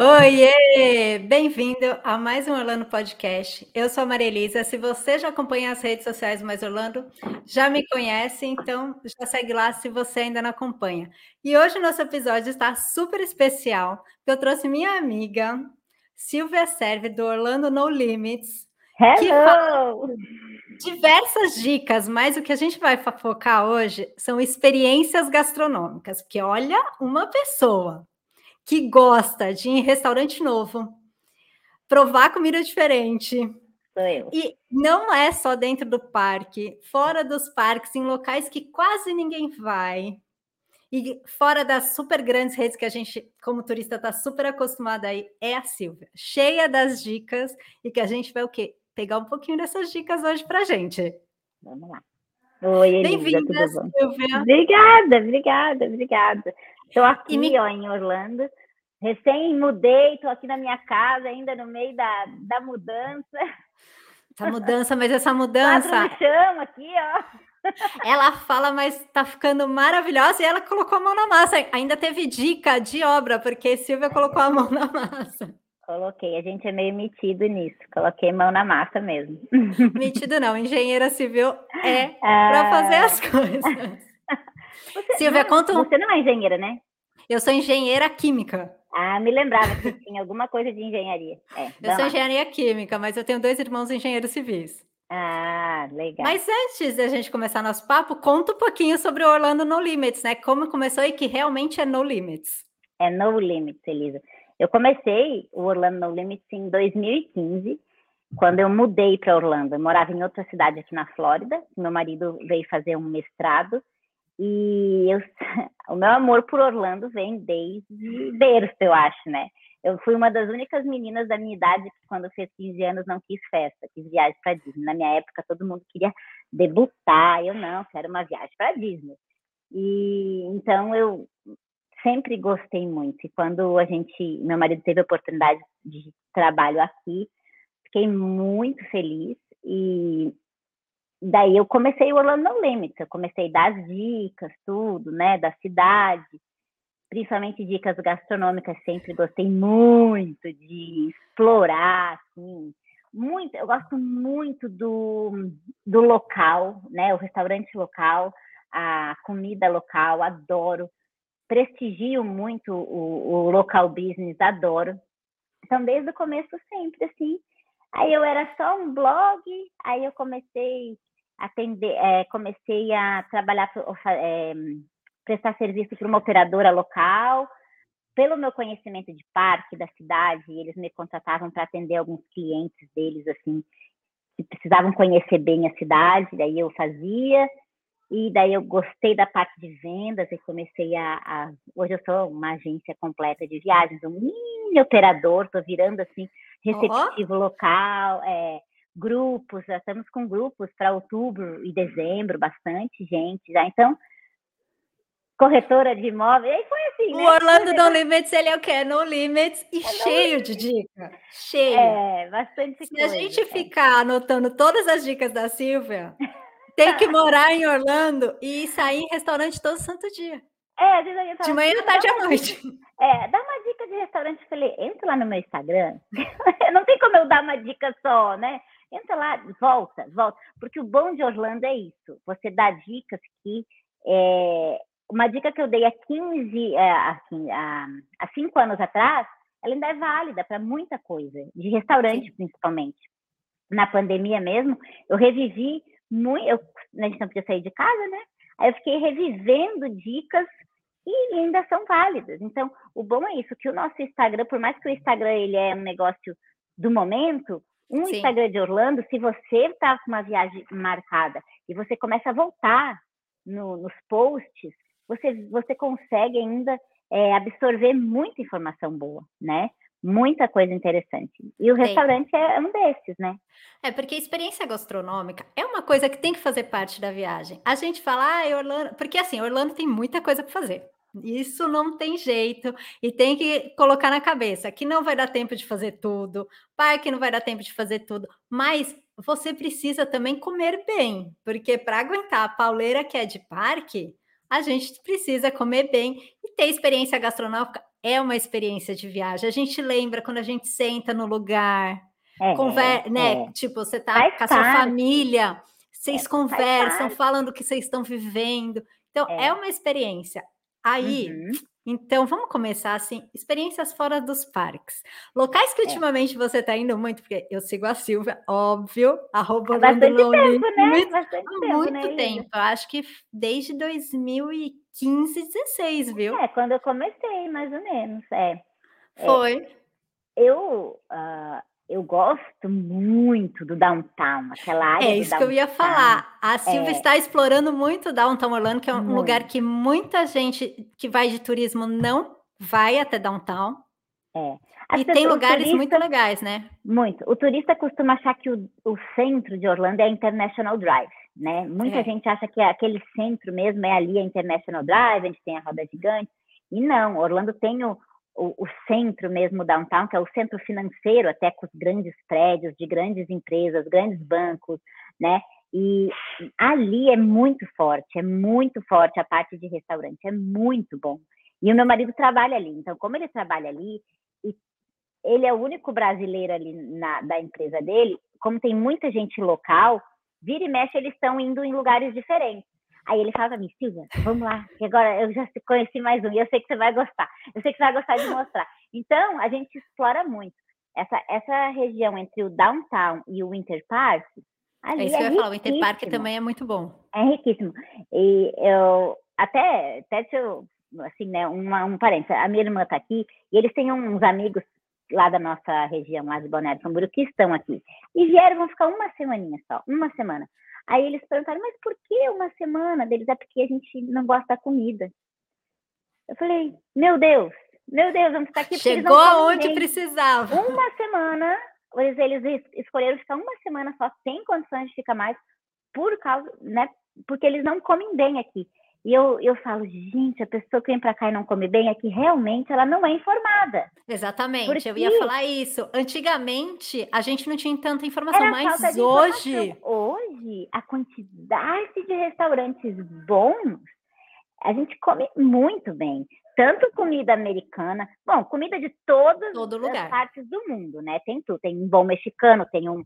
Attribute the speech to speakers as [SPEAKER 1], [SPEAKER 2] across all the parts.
[SPEAKER 1] Oiê! Bem-vindo a mais um Orlando Podcast. Eu sou a Maria Elisa. Se você já acompanha as redes sociais do Mais Orlando, já me conhece, então já segue lá se você ainda não acompanha. E hoje o nosso episódio está super especial, porque eu trouxe minha amiga Silvia Serve, do Orlando No Limits.
[SPEAKER 2] Hello!
[SPEAKER 1] diversas dicas, mas o que a gente vai focar hoje são experiências gastronômicas, porque olha, uma pessoa que gosta de ir em restaurante novo, provar comida diferente. E não é só dentro do parque, fora dos parques, em locais que quase ninguém vai. E fora das super grandes redes que a gente, como turista, está super acostumada aí, é a Silvia, cheia das dicas e que a gente vai o quê? Pegar um pouquinho dessas dicas hoje para gente.
[SPEAKER 2] Vamos lá. Oi,
[SPEAKER 1] Bem-vinda, Silvia.
[SPEAKER 2] Obrigada, obrigada, obrigada. Estou aqui me... ó, em Orlando. Recém mudei, estou aqui na minha casa, ainda no meio da, da mudança.
[SPEAKER 1] Essa mudança, mas essa mudança.
[SPEAKER 2] Quatro no chão aqui, ó.
[SPEAKER 1] Ela fala, mas está ficando maravilhosa e ela colocou a mão na massa. Ainda teve dica de obra, porque Silvia colocou a mão na massa.
[SPEAKER 2] Coloquei, a gente é meio metido nisso. Coloquei mão na massa mesmo.
[SPEAKER 1] Metido não, engenheira civil é ah... para fazer as coisas.
[SPEAKER 2] Você, Silvia, não, conta. Você não é engenheira, né?
[SPEAKER 1] Eu sou engenheira química.
[SPEAKER 2] Ah, me lembrava que tinha alguma coisa de engenharia. É,
[SPEAKER 1] eu sou lá. engenharia química, mas eu tenho dois irmãos engenheiros civis.
[SPEAKER 2] Ah, legal.
[SPEAKER 1] Mas antes da gente começar nosso papo, conta um pouquinho sobre o Orlando No Limits, né? Como começou e que realmente é No Limits.
[SPEAKER 2] É No Limits, Elisa. Eu comecei o Orlando No Limits em 2015, quando eu mudei para Orlando. Eu morava em outra cidade aqui na Flórida. Meu marido veio fazer um mestrado e eu, o meu amor por Orlando vem desde berço, eu acho, né? Eu fui uma das únicas meninas da minha idade que, quando fez 15 anos, não quis festa, quis viagem para Disney. Na minha época, todo mundo queria debutar. Eu não, quero uma viagem para Disney. E então eu sempre gostei muito. E quando a gente, meu marido teve a oportunidade de trabalho aqui, fiquei muito feliz. E daí eu comecei o Orlando No Limits, eu comecei a dar dicas, tudo, né, da cidade, principalmente dicas gastronômicas, sempre gostei muito de explorar, assim, muito, eu gosto muito do, do local, né, o restaurante local, a comida local, adoro, prestigio muito o, o local business, adoro. Então, desde o começo, sempre, assim, Aí eu era só um blog, aí eu comecei atender, é, comecei a trabalhar, é, prestar serviço para uma operadora local. Pelo meu conhecimento de parque da cidade, eles me contratavam para atender alguns clientes deles, assim, que precisavam conhecer bem a cidade, daí eu fazia. E daí eu gostei da parte de vendas e comecei a, a hoje eu sou uma agência completa de viagens, um mini operador, estou virando assim receptivo oh. local, é, grupos, já estamos com grupos para outubro e dezembro, bastante gente já. Então, corretora de imóveis, aí foi assim,
[SPEAKER 1] O né? Orlando No Limits, ele é o quê? No Limits e é cheio de dicas. Cheio.
[SPEAKER 2] É, bastante
[SPEAKER 1] Se
[SPEAKER 2] coisa,
[SPEAKER 1] a gente é. ficar anotando todas as dicas da Silvia, tem que morar em Orlando e sair em restaurante todo santo dia.
[SPEAKER 2] É, eu
[SPEAKER 1] De manhã, tarde à noite.
[SPEAKER 2] É, dá uma dica de restaurante. Falei, entra lá no meu Instagram. Não tem como eu dar uma dica só, né? Entra lá, volta, volta. Porque o bom de Orlando é isso. Você dá dicas que. É, uma dica que eu dei há 15, é, assim, há, há 5 anos atrás, ela ainda é válida para muita coisa, de restaurante principalmente. Na pandemia mesmo, eu revivi muito. Eu, a gente não podia sair de casa, né? Aí eu fiquei revivendo dicas e ainda são válidas. Então, o bom é isso, que o nosso Instagram, por mais que o Instagram ele é um negócio do momento, um Sim. Instagram de Orlando, se você está com uma viagem marcada e você começa a voltar no, nos posts, você, você consegue ainda é, absorver muita informação boa, né? Muita coisa interessante. E o Sim. restaurante é um desses, né?
[SPEAKER 1] É, porque a experiência gastronômica é uma coisa que tem que fazer parte da viagem. A gente fala, ah, Orlando. Porque assim, Orlando tem muita coisa para fazer. Isso não tem jeito e tem que colocar na cabeça que não vai dar tempo de fazer tudo, pai que não vai dar tempo de fazer tudo, mas você precisa também comer bem, porque para aguentar a pauleira que é de parque, a gente precisa comer bem e ter experiência gastronômica é uma experiência de viagem. A gente lembra quando a gente senta no lugar, é, conver né? É. Tipo, você tá faz com a sua parte. família, vocês é, conversam, falam do que vocês estão vivendo. Então, é, é uma experiência. Aí, uhum. então, vamos começar assim, experiências fora dos parques. Locais que é. ultimamente você está indo muito, porque eu sigo a Silvia, óbvio, arroba
[SPEAKER 2] Há bastante tempo, né?
[SPEAKER 1] Muito,
[SPEAKER 2] bastante
[SPEAKER 1] há tempo, muito né, tempo. Acho que desde 2015, 16, viu?
[SPEAKER 2] É, quando eu comecei, mais ou menos, é.
[SPEAKER 1] é Foi.
[SPEAKER 2] Eu, uh, eu gosto muito do downtown, aquela área.
[SPEAKER 1] É isso
[SPEAKER 2] que
[SPEAKER 1] eu ia falar. A Silvia é. está explorando muito o downtown Orlando, que é um muito. lugar que muita gente que vai de turismo não vai até downtown.
[SPEAKER 2] É.
[SPEAKER 1] As e pessoas, tem lugares turista, muito legais, né?
[SPEAKER 2] Muito. O turista costuma achar que o, o centro de Orlando é a International Drive, né? Muita é. gente acha que aquele centro mesmo é ali a International Drive, a gente tem a roda gigante. E não, Orlando tem o, o, o, centro mesmo downtown, que é o centro financeiro, até com os grandes prédios de grandes empresas, grandes bancos, né? E ali é muito forte, é muito forte a parte de restaurante, é muito bom. E o meu marido trabalha ali, então como ele trabalha ali, ele é o único brasileiro ali na, da empresa dele, como tem muita gente local, vira e mexe eles estão indo em lugares diferentes. Aí ele fala pra mim, Silvia, vamos lá, que agora eu já conheci mais um e eu sei que você vai gostar. Eu sei que você vai gostar de mostrar. Então, a gente explora muito. Essa, essa região entre o downtown e o Winter Park,
[SPEAKER 1] ali é isso que eu ia falar, o Winter Park também é muito bom.
[SPEAKER 2] É riquíssimo. E eu, até, até se eu, assim, né, uma, um parênteses, a minha irmã tá aqui e eles têm uns amigos lá da nossa região, lá de Balneário Camboriú, que estão aqui. E vieram, vão ficar uma semaninha só, uma semana. Aí eles perguntaram, mas por que uma semana deles? É porque a gente não gosta da comida. Eu falei, meu Deus, meu Deus, vamos ficar aqui.
[SPEAKER 1] Chegou aonde precisava.
[SPEAKER 2] Uma semana, eles, eles escolheram ficar uma semana só, sem condições de ficar mais, por causa, né? Porque eles não comem bem aqui. E eu, eu falo, gente, a pessoa que vem para cá e não come bem é que realmente ela não é informada.
[SPEAKER 1] Exatamente, Porque... eu ia falar isso. Antigamente a gente não tinha tanta informação, mas hoje. Informação.
[SPEAKER 2] Hoje, a quantidade de restaurantes bons, a gente come muito bem. Tanto comida americana, bom, comida de todas
[SPEAKER 1] Todo
[SPEAKER 2] as partes do mundo, né? Tem tudo. Tem um bom mexicano, tem um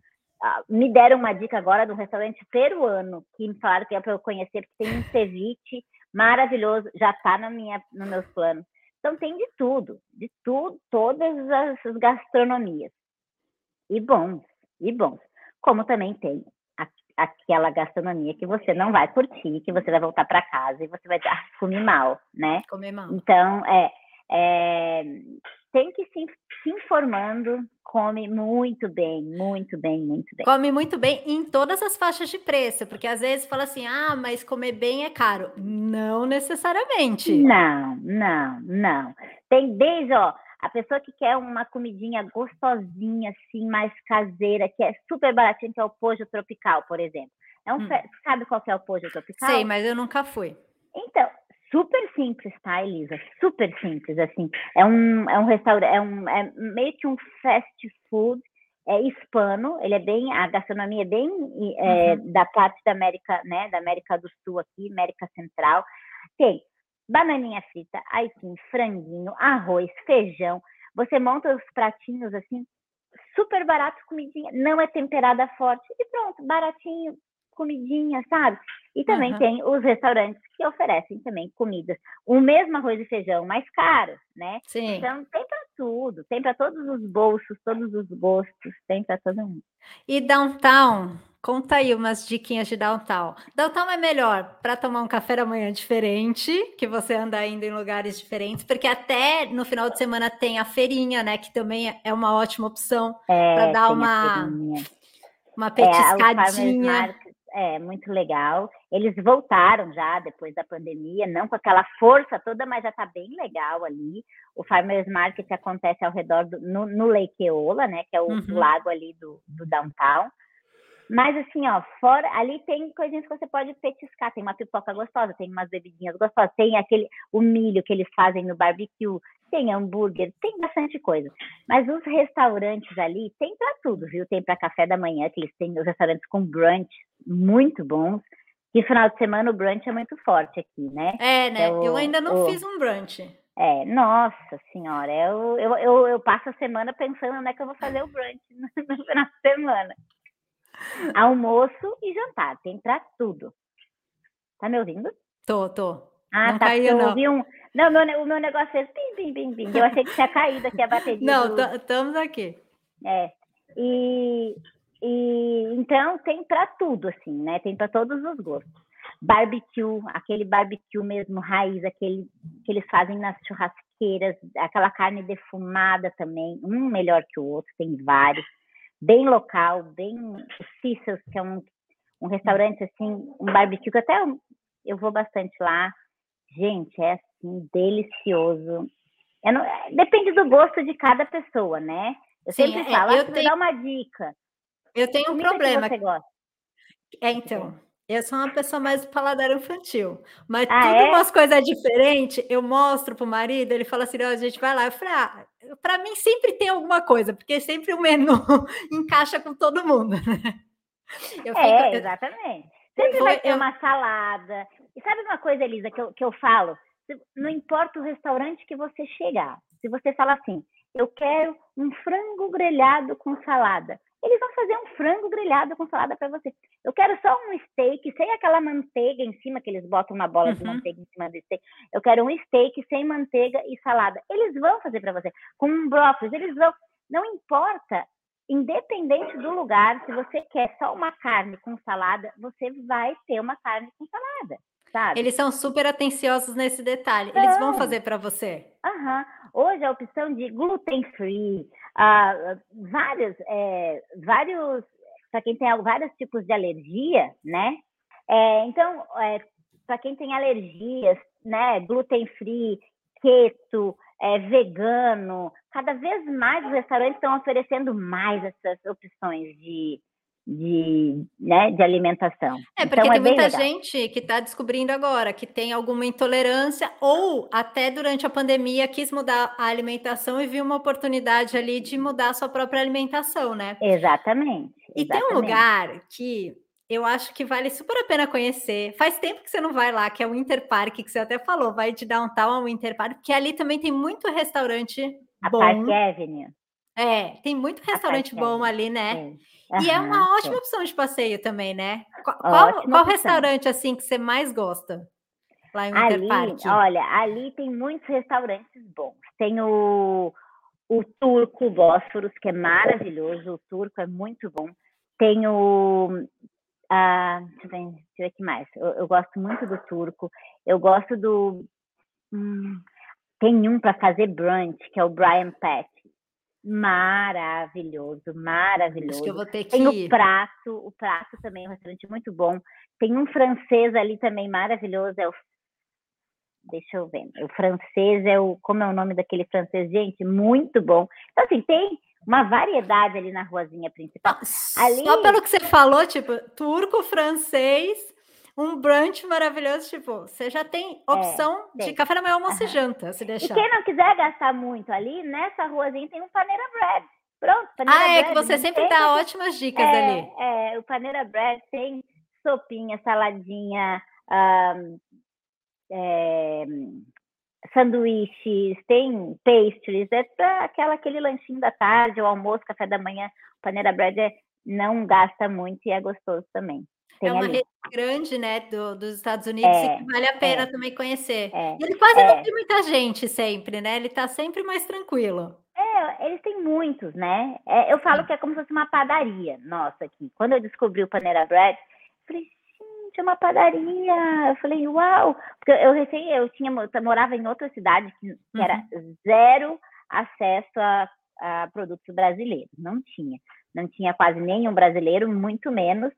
[SPEAKER 2] me deram uma dica agora de um restaurante peruano que me falaram que é para eu conhecer, porque tem um ceviche maravilhoso, já está na minha, nos meus planos. Então tem de tudo, de tudo, todas as gastronomias. E bons, e bons. Como também tem a, aquela gastronomia que você não vai curtir, que você vai voltar para casa e você vai ah, comer mal, né?
[SPEAKER 1] Comer mal.
[SPEAKER 2] Então, é, é tem que se, se informando, come muito bem, muito bem, muito bem.
[SPEAKER 1] Come muito bem em todas as faixas de preço, porque às vezes fala assim, ah, mas comer bem é caro. Não necessariamente.
[SPEAKER 2] Não, não, não. Tem desde, ó, a pessoa que quer uma comidinha gostosinha, assim, mais caseira, que é super baratinha, que é o pojo tropical, por exemplo. É um, hum. Sabe qual é o pojo tropical?
[SPEAKER 1] Sei, mas eu nunca fui.
[SPEAKER 2] Então, super simples, tá, Elisa? Super simples, assim. É um, é um restaurante, é, um, é meio que um fast food é hispano, ele é bem, a gastronomia é bem é, uhum. da parte da América, né, da América do Sul aqui, América Central. Tem bananinha frita, aipim, franguinho, arroz, feijão. Você monta os pratinhos assim, super barato, comidinha, não é temperada forte e pronto, baratinho, comidinha, sabe? E também uhum. tem os restaurantes que oferecem também comidas, o mesmo arroz e feijão mais caro, né?
[SPEAKER 1] Sim.
[SPEAKER 2] Então tem para tudo, tem para todos os bolsos, todos os gostos, tem para todo mundo.
[SPEAKER 1] E downtown? Conta aí umas diquinhas de downtown. Downtown é melhor para tomar um café da manhã diferente, que você anda indo em lugares diferentes, porque até no final de semana tem a feirinha, né? Que também é uma ótima opção é, para dar uma, uma petiscadinha.
[SPEAKER 2] É, é muito legal. Eles voltaram já depois da pandemia, não com aquela força toda, mas já está bem legal ali. O Farmers Market acontece ao redor do, no, no Lake Eola, né, que é o uhum. lago ali do, do downtown. Mas assim, ó, fora ali tem coisinhas que você pode petiscar. Tem uma pipoca gostosa, tem umas bebidinhas gostosas, tem aquele o milho que eles fazem no barbecue, tem hambúrguer, tem bastante coisa. Mas os restaurantes ali tem para tudo, viu? Tem para café da manhã, que eles têm os restaurantes com brunch muito bons. E final de semana o brunch é muito forte aqui, né?
[SPEAKER 1] É, né? É o, Eu ainda não o... fiz um brunch.
[SPEAKER 2] É, nossa senhora, eu, eu, eu, eu, passo a semana pensando onde é que eu vou fazer o brunch no, no final de semana. Almoço e jantar, tem pra tudo. Tá me ouvindo?
[SPEAKER 1] Tô, tô.
[SPEAKER 2] Ah, não tá, caiu, eu não. ouvi um... Não, meu, o meu negócio fez pim, pim, pim, pim. Eu achei que tinha caído aqui a bateria.
[SPEAKER 1] Não, estamos aqui.
[SPEAKER 2] É, e, e então tem para tudo, assim, né? Tem para todos os gostos barbecue, aquele barbecue mesmo raiz, aquele que eles fazem nas churrasqueiras, aquela carne defumada também, um melhor que o outro, tem vários, bem local, bem o Cecil's, que é um, um restaurante assim, um barbecue que até eu, eu vou bastante lá. Gente, é assim, delicioso. Não, depende do gosto de cada pessoa, né? Eu Sim, sempre é, falo, eu ah, tenho... dar uma dica.
[SPEAKER 1] Eu tenho um problema. Que você gosta. É, então, eu sou uma pessoa mais paladar infantil, mas ah, tudo é? umas coisas diferentes, eu mostro pro marido, ele fala assim: oh, a gente vai lá. Eu falei: ah, para mim sempre tem alguma coisa, porque sempre o menu encaixa com todo mundo, né?
[SPEAKER 2] Eu é, fico, exatamente. Sempre vai ter eu... uma salada. E sabe uma coisa, Elisa, que eu, que eu falo? Não importa o restaurante que você chegar, se você fala assim, eu quero um frango grelhado com salada eles vão fazer um frango grelhado com salada para você. Eu quero só um steak sem aquela manteiga em cima que eles botam uma bola uhum. de manteiga em cima do steak. Eu quero um steak sem manteiga e salada. Eles vão fazer para você com um brócolis. Eles vão. Não importa, independente do lugar, se você quer só uma carne com salada, você vai ter uma carne com salada. Sabe?
[SPEAKER 1] Eles são super atenciosos nesse detalhe. Eles vão fazer para você.
[SPEAKER 2] Aham. Hoje a opção de gluten free, uh, vários, é, vários, para quem tem vários tipos de alergia, né? É, então, é, para quem tem alergias, né, gluten free, keto, é, vegano, cada vez mais os restaurantes estão oferecendo mais essas opções de, de, né, de alimentação.
[SPEAKER 1] É, porque então, tem é muita legal. gente que está descobrindo agora que tem alguma intolerância ou até durante a pandemia quis mudar a alimentação e viu uma oportunidade ali de mudar a sua própria alimentação, né?
[SPEAKER 2] Exatamente.
[SPEAKER 1] E tem um lugar que eu acho que vale super a pena conhecer. Faz tempo que você não vai lá, que é o Winter Park, que você até falou, vai de downtown ao Winter Park, porque ali também tem muito restaurante
[SPEAKER 2] a
[SPEAKER 1] bom.
[SPEAKER 2] Park Avenue.
[SPEAKER 1] É, tem muito restaurante bom ali, né? É. e é uma ótima opção de passeio também, né? Qual, qual restaurante assim que você mais gosta? Lá em
[SPEAKER 2] ali, olha, ali tem muitos restaurantes bons. Tem o, o Turco Bósforos, que é maravilhoso. O Turco é muito bom. Tem o. Ah, deixa, eu ver, deixa eu ver aqui mais. Eu, eu, gosto muito do Turco. Eu gosto do. Hum, tem um para fazer brunch, que é o Brian Pet maravilhoso, maravilhoso. Acho
[SPEAKER 1] que eu vou ter que
[SPEAKER 2] Tem o prato, o prato também é um restaurante muito bom. Tem um francês ali também maravilhoso, é o Deixa eu ver. O francês é o como é o nome daquele francês, gente, muito bom. Então assim, tem uma variedade ali na ruazinha principal. Ali...
[SPEAKER 1] Só pelo que você falou, tipo, turco, francês, um brunch maravilhoso, tipo, você já tem é, opção é, de café da manhã, almoço uhum. e janta, se deixar.
[SPEAKER 2] E quem não quiser gastar muito ali, nessa ruazinha tem um Paneira Bread. Pronto,
[SPEAKER 1] Paneira Ah, é que você sempre dá ótimas dicas
[SPEAKER 2] é,
[SPEAKER 1] ali.
[SPEAKER 2] É, o Paneira Bread tem sopinha, saladinha, um, é, sanduíches, tem pastries, é para aquela, aquele lanchinho da tarde, o almoço, café da manhã. O Paneira Bread é, não gasta muito e é gostoso também.
[SPEAKER 1] Tem é uma ali. rede grande, né, do, dos Estados Unidos é, e que vale a pena é, também conhecer. É, ele quase não é. tem muita gente sempre, né? Ele está sempre mais tranquilo.
[SPEAKER 2] É, eles têm muitos, né? É, eu falo que é como se fosse uma padaria nossa aqui. Quando eu descobri o Panera Bread, eu falei, gente, é uma padaria. Eu falei, uau! Porque eu recém, eu tinha, eu morava em outra cidade que, que uhum. era zero acesso a, a produtos brasileiros. Não tinha. Não tinha quase nenhum brasileiro, muito menos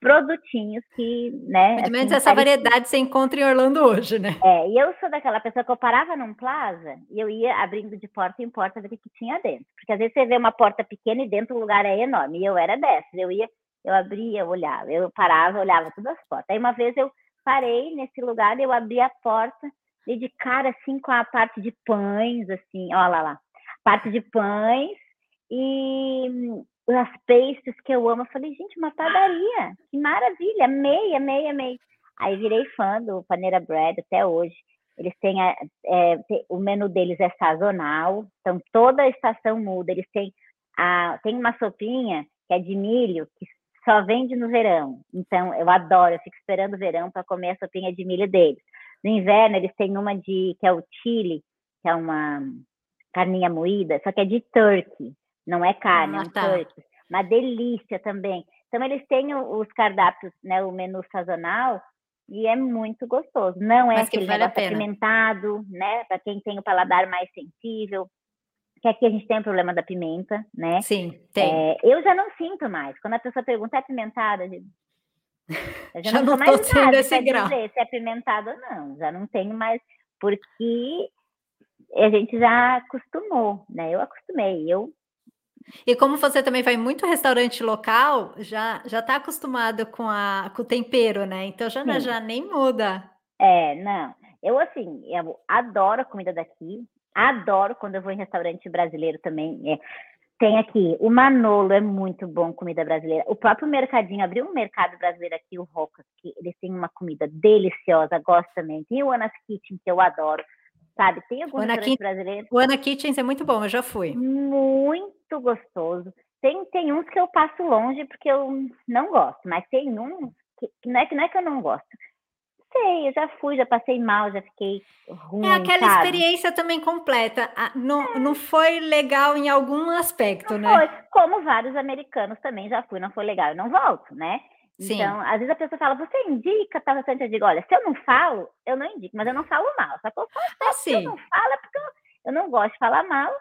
[SPEAKER 2] produtinhos que, né?
[SPEAKER 1] Menos assim, essa variedade você encontra em Orlando hoje, né?
[SPEAKER 2] É, e eu sou daquela pessoa que eu parava num plaza e eu ia abrindo de porta em porta ver o que tinha dentro. Porque às vezes você vê uma porta pequena e dentro o lugar é enorme. E eu era dessas. Eu ia, eu abria, eu olhava, eu parava, olhava todas as portas. Aí uma vez eu parei nesse lugar e eu abri a porta e de cara assim com a parte de pães, assim, olha lá, lá. Parte de pães e as pastes que eu amo. Eu falei, gente, uma padaria, que maravilha, amei, amei, amei. Aí virei fã do Paneira Bread até hoje. Eles têm, é, o menu deles é sazonal, então toda a estação muda. Eles têm, a, tem uma sopinha que é de milho, que só vende no verão. Então, eu adoro, eu fico esperando o verão para comer a sopinha de milho deles. No inverno, eles têm uma de, que é o chili, que é uma carninha moída, só que é de turkey, não é carne, ah, é um tá. turkey. Uma delícia também. Então, eles têm os cardápios, né, o menu sazonal, e é muito gostoso. Não é Mas aquele vale negócio apimentado, né? Para quem tem o paladar mais sensível. Que aqui a gente tem o problema da pimenta, né?
[SPEAKER 1] Sim, tem.
[SPEAKER 2] É, eu já não sinto mais. Quando a pessoa pergunta, é apimentada?
[SPEAKER 1] Eu já, já não, não tô tendo esse grau.
[SPEAKER 2] Dizer se é apimentado ou não. Já não tenho mais, porque a gente já acostumou, né? Eu acostumei. Eu
[SPEAKER 1] e como você também vai muito restaurante local, já já está acostumado com a com o tempero, né? Então já é, já nem muda.
[SPEAKER 2] É, não. Eu assim, eu adoro a comida daqui. Adoro quando eu vou em restaurante brasileiro também. É, tem aqui, o Manolo é muito bom comida brasileira. O próprio mercadinho, abriu um mercado brasileiro aqui, o Rocas, que eles têm uma comida deliciosa, gosto também. Tem o Ana's Kitchen, que eu adoro sabe? Tem alguns Ana restaurantes brasileiros.
[SPEAKER 1] O Ana Kitchens é muito bom, eu já fui.
[SPEAKER 2] Muito gostoso. Tem, tem uns que eu passo longe porque eu não gosto, mas tem uns que, que não, é, que não é que eu não gosto. Sei, eu já fui, já passei mal, já fiquei ruim.
[SPEAKER 1] É aquela
[SPEAKER 2] sabe?
[SPEAKER 1] experiência também completa. Não, é. não foi legal em algum aspecto,
[SPEAKER 2] não
[SPEAKER 1] né?
[SPEAKER 2] Foi. Como vários americanos também já fui, não foi legal, eu não volto, né? Sim. Então, às vezes a pessoa fala, você indica tal restaurante? Eu digo, olha, se eu não falo, eu não indico, mas eu não falo mal. Só que eu falo, assim. se eu não falo é porque eu, eu, não gosto de falar mal,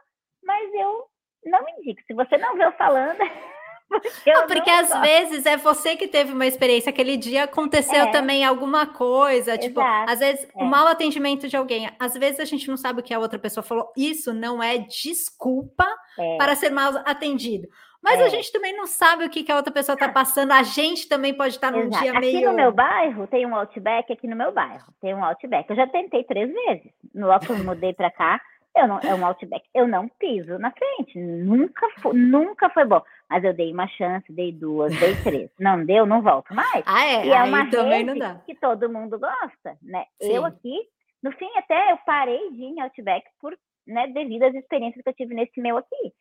[SPEAKER 2] mas eu não indico. Se você não vê eu falando.
[SPEAKER 1] Porque, não, porque não às gosto. vezes é você que teve uma experiência. Aquele dia aconteceu é. também alguma coisa. Tipo, Exato. às vezes é. o mau atendimento de alguém. Às vezes a gente não sabe o que a outra pessoa falou. Isso não é desculpa é. para ser mal atendido. Mas é. a gente também não sabe o que, que a outra pessoa está passando. A gente também pode estar num Exato. dia meio.
[SPEAKER 2] Aqui no meu bairro tem um Outback, aqui no meu bairro tem um Outback. Eu já tentei três vezes. No logo que eu mudei para cá, eu não, é um Outback. Eu não piso na frente. Nunca foi, nunca foi bom. Mas eu dei uma chance, dei duas, dei três. Não deu, não volto mais.
[SPEAKER 1] Ah, é?
[SPEAKER 2] E é uma rede que todo mundo gosta, né? Sim. Eu aqui, no fim, até eu parei de ir em Outback por, né, devido às experiências que eu tive nesse meu aqui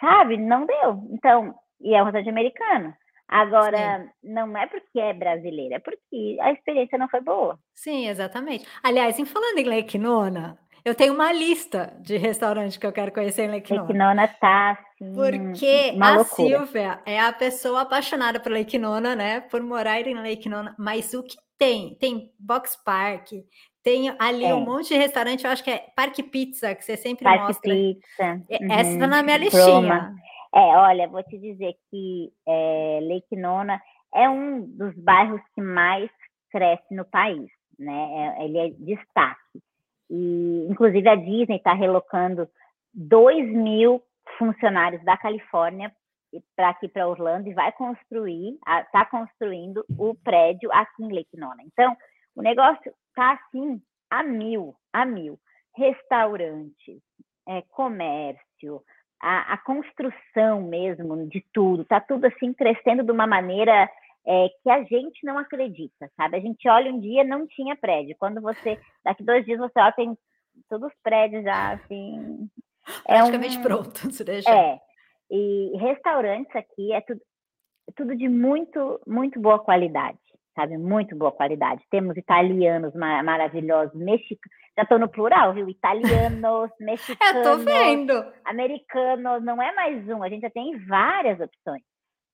[SPEAKER 2] sabe? Não deu. Então, e é um restaurante americano. Agora, Sim. não é porque é brasileira, é porque a experiência não foi boa.
[SPEAKER 1] Sim, exatamente. Aliás, em falando em Lake Nona, eu tenho uma lista de restaurantes que eu quero conhecer em Lake Nona.
[SPEAKER 2] Lake Nona tá assim,
[SPEAKER 1] Porque a loucura. Silvia é a pessoa apaixonada por Lake Nona, né? Por morar em Lake Nona. Mas o que tem? Tem Box Park, tem ali é. um monte de restaurante, eu acho que é Parque Pizza, que você sempre
[SPEAKER 2] Parque
[SPEAKER 1] mostra.
[SPEAKER 2] Pizza.
[SPEAKER 1] Uhum. Essa tá na minha listinha.
[SPEAKER 2] É, olha, vou te dizer que é, Lake Nona é um dos bairros que mais cresce no país, né? É, ele é destaque. E, inclusive, a Disney está relocando 2 mil funcionários da Califórnia para aqui para Orlando e vai construir, está construindo o prédio aqui em Lake Nona. Então, o negócio tá assim a mil, a mil. Restaurantes, é, comércio, a, a, construção mesmo de tudo, tá tudo assim crescendo de uma maneira é, que a gente não acredita, sabe? A gente olha um dia não tinha prédio, quando você daqui dois dias você olha tem todos os prédios já assim
[SPEAKER 1] é praticamente um, prontos, deixa.
[SPEAKER 2] É. E restaurantes aqui é tudo, é tudo de muito muito boa qualidade sabe? Muito boa qualidade. Temos italianos maravilhosos, mexicanos. Já estou no plural, viu? Italianos, mexicanos.
[SPEAKER 1] Eu tô vendo.
[SPEAKER 2] Americanos, não é mais um, a gente já tem várias opções.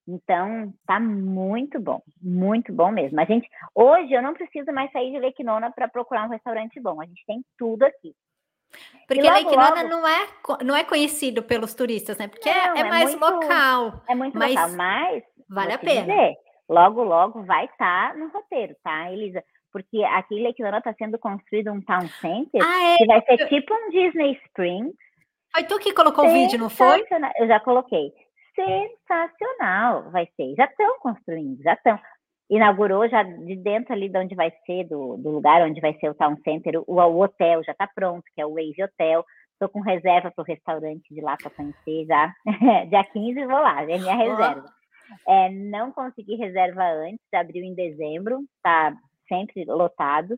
[SPEAKER 2] Então, tá muito bom, muito bom mesmo. A gente, hoje eu não preciso mais sair de Lequinona para procurar um restaurante bom. A gente tem tudo aqui.
[SPEAKER 1] Porque Lequinona não é não é conhecido pelos turistas, né? Porque é, não, é, é, mais muito, local.
[SPEAKER 2] É muito mas local, mas
[SPEAKER 1] vale a pena.
[SPEAKER 2] Dizer, logo, logo vai estar tá no roteiro, tá, Elisa? Porque aqui em Lake está sendo construído um town center ah, é? que vai ser tipo um Disney Springs.
[SPEAKER 1] Foi tu que colocou o vídeo, não foi?
[SPEAKER 2] Eu já coloquei. Sensacional vai ser. Já estão construindo, já estão. Inaugurou já de dentro ali de onde vai ser, do, do lugar onde vai ser o town center, o, o hotel já está pronto, que é o Wave Hotel. Estou com reserva para o restaurante de lá para conhecer já. Dia 15 vou lá, é minha reserva. É, não consegui reserva antes, abriu em dezembro, está sempre lotado.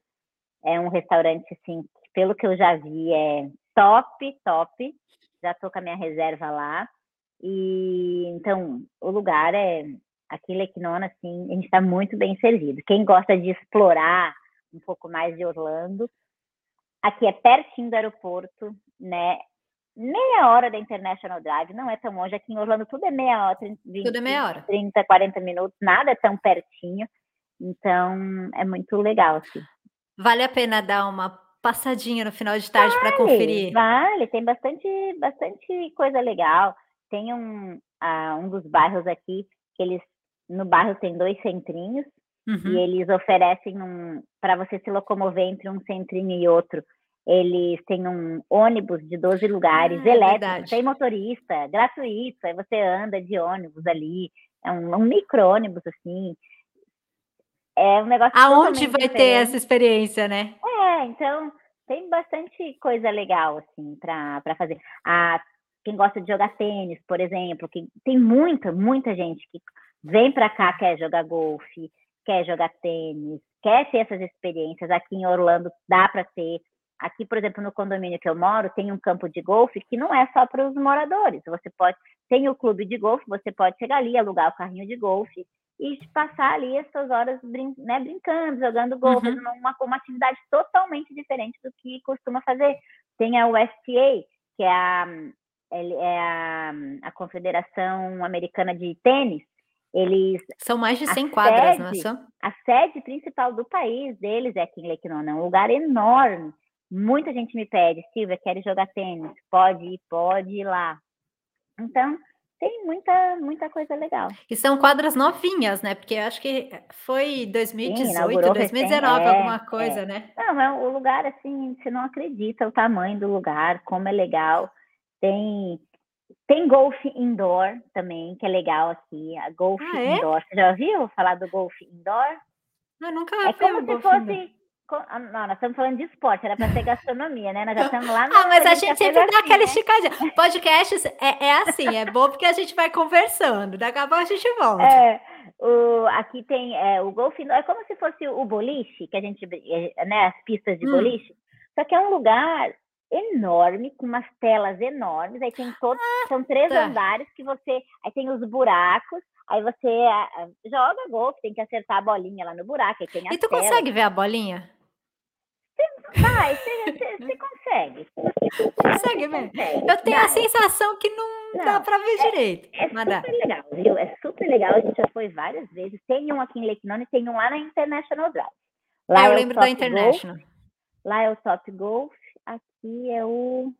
[SPEAKER 2] É um restaurante, assim, que, pelo que eu já vi, é top, top. Já tô com a minha reserva lá. E então, o lugar é aqui em Lequinona, assim, a gente está muito bem servido. Quem gosta de explorar um pouco mais de Orlando, aqui é pertinho do aeroporto, né? Meia hora da International Drive, não é tão longe. Aqui em Orlando tudo é meia hora, 20,
[SPEAKER 1] tudo é meia hora.
[SPEAKER 2] 30, 40 minutos, nada é tão pertinho. Então, é muito legal, assim.
[SPEAKER 1] Vale a pena dar uma passadinha no final de tarde vale, para conferir?
[SPEAKER 2] Vale, tem bastante, bastante coisa legal. Tem um, uh, um dos bairros aqui que eles no bairro tem dois centrinhos uhum. e eles oferecem um para você se locomover entre um centrinho e outro. Eles têm um ônibus de 12 lugares, ah, é elétrico, sem motorista, gratuito. Aí você anda de ônibus ali, é um, um micro-ônibus, assim. É um negócio.
[SPEAKER 1] Aonde vai diferente. ter essa experiência, né?
[SPEAKER 2] É, então tem bastante coisa legal, assim, para fazer. A, quem gosta de jogar tênis, por exemplo, que tem muita, muita gente que vem para cá, quer jogar golfe, quer jogar tênis, quer ter essas experiências. Aqui em Orlando dá para ter. Aqui, por exemplo, no condomínio que eu moro, tem um campo de golfe que não é só para os moradores. Você pode, tem o clube de golfe, você pode chegar ali, alugar o carrinho de golfe e passar ali as suas horas brin né, brincando, jogando golfe, uhum. uma, uma atividade totalmente diferente do que costuma fazer. Tem a USTA, que é a, é a, a Confederação Americana de Tênis, eles
[SPEAKER 1] são mais de 100 quadras, não é só?
[SPEAKER 2] A sede principal do país deles é aqui em Lake Nona, é um lugar enorme. Muita gente me pede, Silvia, quer jogar tênis? Pode ir, pode ir lá. Então, tem muita, muita coisa legal.
[SPEAKER 1] E são quadras novinhas, né? Porque acho que foi 2018, Sim, 2019, é, alguma coisa, é. né?
[SPEAKER 2] Não, é o lugar, assim, você não acredita o tamanho do lugar, como é legal. Tem tem golfe indoor também, que é legal aqui. A golfe ah, é? indoor. Você já ouviu falar do golfe indoor?
[SPEAKER 1] Eu nunca
[SPEAKER 2] É como se fosse. Ah, não, nós estamos falando de esporte, era para ser gastronomia, né? Nós já estamos lá
[SPEAKER 1] no. Ah, mas a gente sempre dá aquela né? esticadinha. Podcasts é, é assim, é bom porque a gente vai conversando. Daqui a pouco a gente volta.
[SPEAKER 2] É, o, aqui tem é, o golfe é como se fosse o boliche, que a gente, é, né, as pistas de hum. boliche. Só que é um lugar enorme, com umas telas enormes, aí tem todos, ah, são três tá. andares que você, aí tem os buracos, aí você uh, joga golfe, tem que acertar a bolinha lá no buraco,
[SPEAKER 1] E tu telas. consegue ver a bolinha?
[SPEAKER 2] Você vai, você, você, você consegue.
[SPEAKER 1] Consegue ver? Eu tenho a sensação que não, não dá para ver é, direito.
[SPEAKER 2] É super legal, viu? É super legal, a gente já foi várias vezes. Tem um aqui em Lake Nona e tem um lá na International Drive.
[SPEAKER 1] Lá é, eu é lembro da International.
[SPEAKER 2] Golf, lá é o Top Golf aqui é o.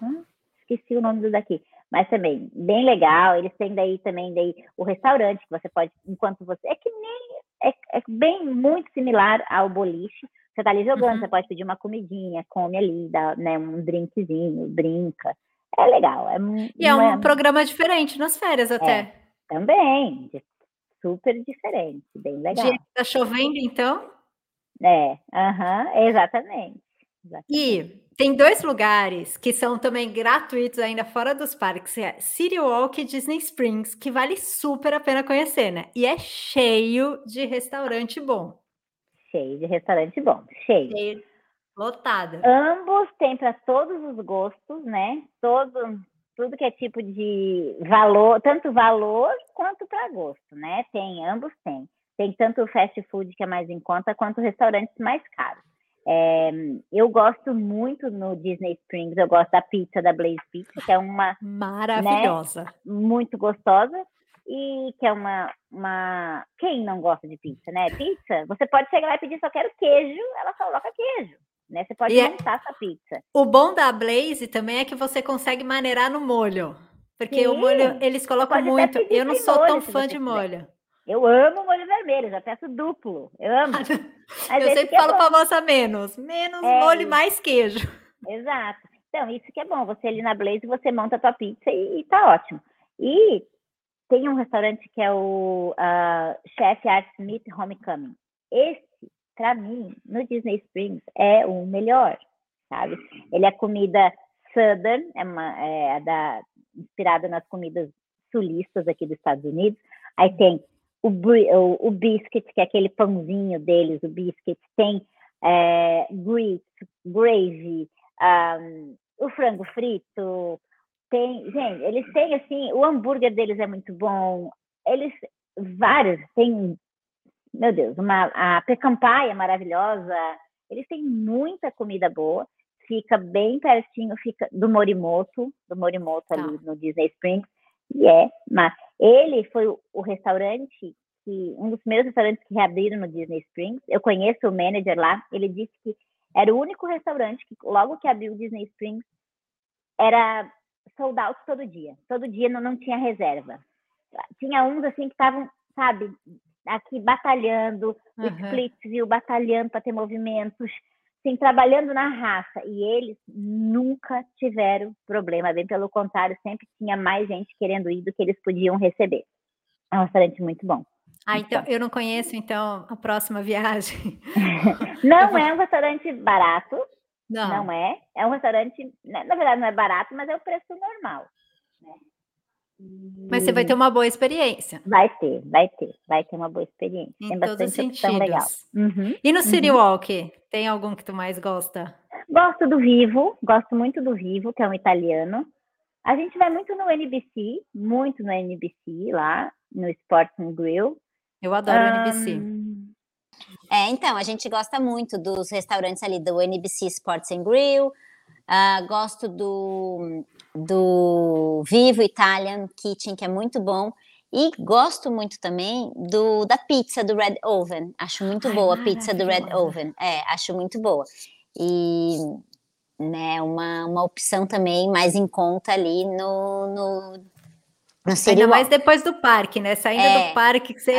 [SPEAKER 2] Hum, esqueci o nome do daqui. Mas também, bem legal. Eles têm daí também daí o restaurante que você pode, enquanto você. É que nem. É, é bem muito similar ao boliche. Você tá ali jogando, uhum. você pode pedir uma comidinha, come ali, dá né, um drinkzinho, brinca. É legal. É,
[SPEAKER 1] e é um é... programa diferente nas férias até. É,
[SPEAKER 2] também. Super diferente, bem legal. Dia
[SPEAKER 1] tá chovendo, então?
[SPEAKER 2] É, uhum, exatamente. exatamente.
[SPEAKER 1] E tem dois lugares que são também gratuitos ainda fora dos parques, é City Walk e Disney Springs, que vale super a pena conhecer, né? E é cheio de restaurante bom.
[SPEAKER 2] Cheio de restaurante bom, cheio. cheio
[SPEAKER 1] lotada.
[SPEAKER 2] Ambos têm para todos os gostos, né? Todo, tudo que é tipo de valor, tanto valor quanto para gosto, né? Tem, ambos têm. Tem tanto o fast food que é mais em conta, quanto restaurantes mais caros. É, eu gosto muito no Disney Springs, eu gosto da pizza da Blaze Pizza, que é uma né,
[SPEAKER 1] maravilhosa,
[SPEAKER 2] né, muito gostosa e que é uma, uma. Quem não gosta de pizza, né? Pizza, você pode chegar lá e pedir só quero queijo, ela coloca queijo. Né? Você pode e é montar é... sua pizza.
[SPEAKER 1] O bom da Blaze também é que você consegue maneirar no molho. Porque Sim, o molho, eles colocam muito. Eu não sou tão fã de molho.
[SPEAKER 2] Eu amo molho vermelho, já peço duplo. Eu amo.
[SPEAKER 1] eu sempre falo é para moça menos. Menos é molho e mais queijo.
[SPEAKER 2] Exato. Então, isso que é bom. Você ali na Blaze, você monta a tua pizza e, e tá ótimo. E tem um restaurante que é o uh, Chef Art Smith Homecoming. Esse, para mim, no Disney Springs, é o melhor, sabe? Ele é comida Southern, é, uma, é da, inspirada nas comidas sulistas aqui dos Estados Unidos. Aí tem o, o, o biscuit, que é aquele pãozinho deles, o biscuit, tem
[SPEAKER 3] é, grits, gravy, um, o frango frito. Tem, gente, eles têm assim, o hambúrguer deles é muito bom. Eles vários, tem, meu Deus, uma a pecampai é maravilhosa. Eles têm muita comida boa. Fica bem pertinho, fica do Morimoto, do Morimoto ali tá. no Disney Springs. E é, mas ele foi o, o restaurante que um dos primeiros restaurantes que reabriram no Disney Springs. Eu conheço o manager lá. Ele disse que era o único restaurante que logo que abriu o Disney Springs era sold out todo dia. Todo dia não, não tinha reserva. Tinha uns assim que estavam, sabe, aqui batalhando, uhum. o Splitsville batalhando para ter movimentos, assim, trabalhando na raça. E eles nunca tiveram problema, bem pelo contrário, sempre tinha mais gente querendo ir do que eles podiam receber. É um restaurante muito bom.
[SPEAKER 1] Ah, então, então eu não conheço, então, a próxima viagem.
[SPEAKER 3] não é um restaurante barato. Não. Não é. É um restaurante, né, na verdade, não é barato, mas é o preço normal. Né?
[SPEAKER 1] Mas você vai ter uma boa experiência.
[SPEAKER 3] Vai ter, vai ter, vai ter uma boa experiência. Em tem bastante opção legal.
[SPEAKER 1] Uhum, e no City uhum. Walk, tem algum que tu mais gosta?
[SPEAKER 3] Gosto do Vivo, gosto muito do Vivo, que é um italiano. A gente vai muito no NBC, muito no NBC lá, no Sports and Grill.
[SPEAKER 1] Eu adoro um, o NBC.
[SPEAKER 2] É, então, a gente gosta muito dos restaurantes ali do NBC Sports and Grill, uh, gosto do, do Vivo Italian Kitchen, que é muito bom, e gosto muito também do da pizza do Red Oven. Acho muito Ai, boa a pizza do Red Oven. É, acho muito boa. E né, uma, uma opção também mais em conta ali no, no
[SPEAKER 1] Ainda mais depois do parque, né? Saindo é. do parque, que você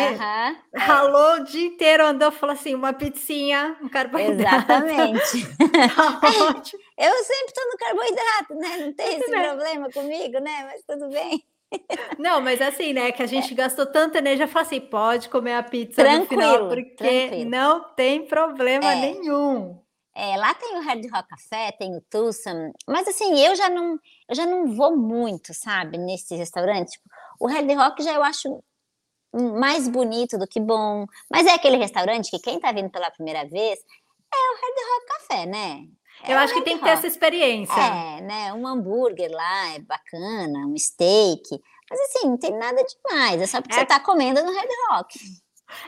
[SPEAKER 1] ralou é. o dia inteiro, andou, falou assim, uma pizzinha, um carboidrato.
[SPEAKER 2] Exatamente. tá. Eu sempre estou no carboidrato, né? Não tem esse né? problema comigo, né? Mas tudo bem.
[SPEAKER 1] Não, mas assim, né? Que a gente é. gastou tanta energia, falou assim, pode comer a pizza tranquilo, no final, porque tranquilo. não tem problema é. nenhum.
[SPEAKER 2] É, lá tem o Hard Rock Café, tem o Tucson, mas assim, eu já não, eu já não vou muito, sabe, nesse restaurante. Tipo, o Hard Rock já eu acho mais bonito do que bom, mas é aquele restaurante que quem tá vindo pela primeira vez é o Hard Rock Café, né?
[SPEAKER 1] É eu acho que tem que ter essa experiência.
[SPEAKER 2] É, né? Um hambúrguer lá é bacana, um steak. Mas assim, não tem nada demais. É só porque é... você tá comendo no Red Rock.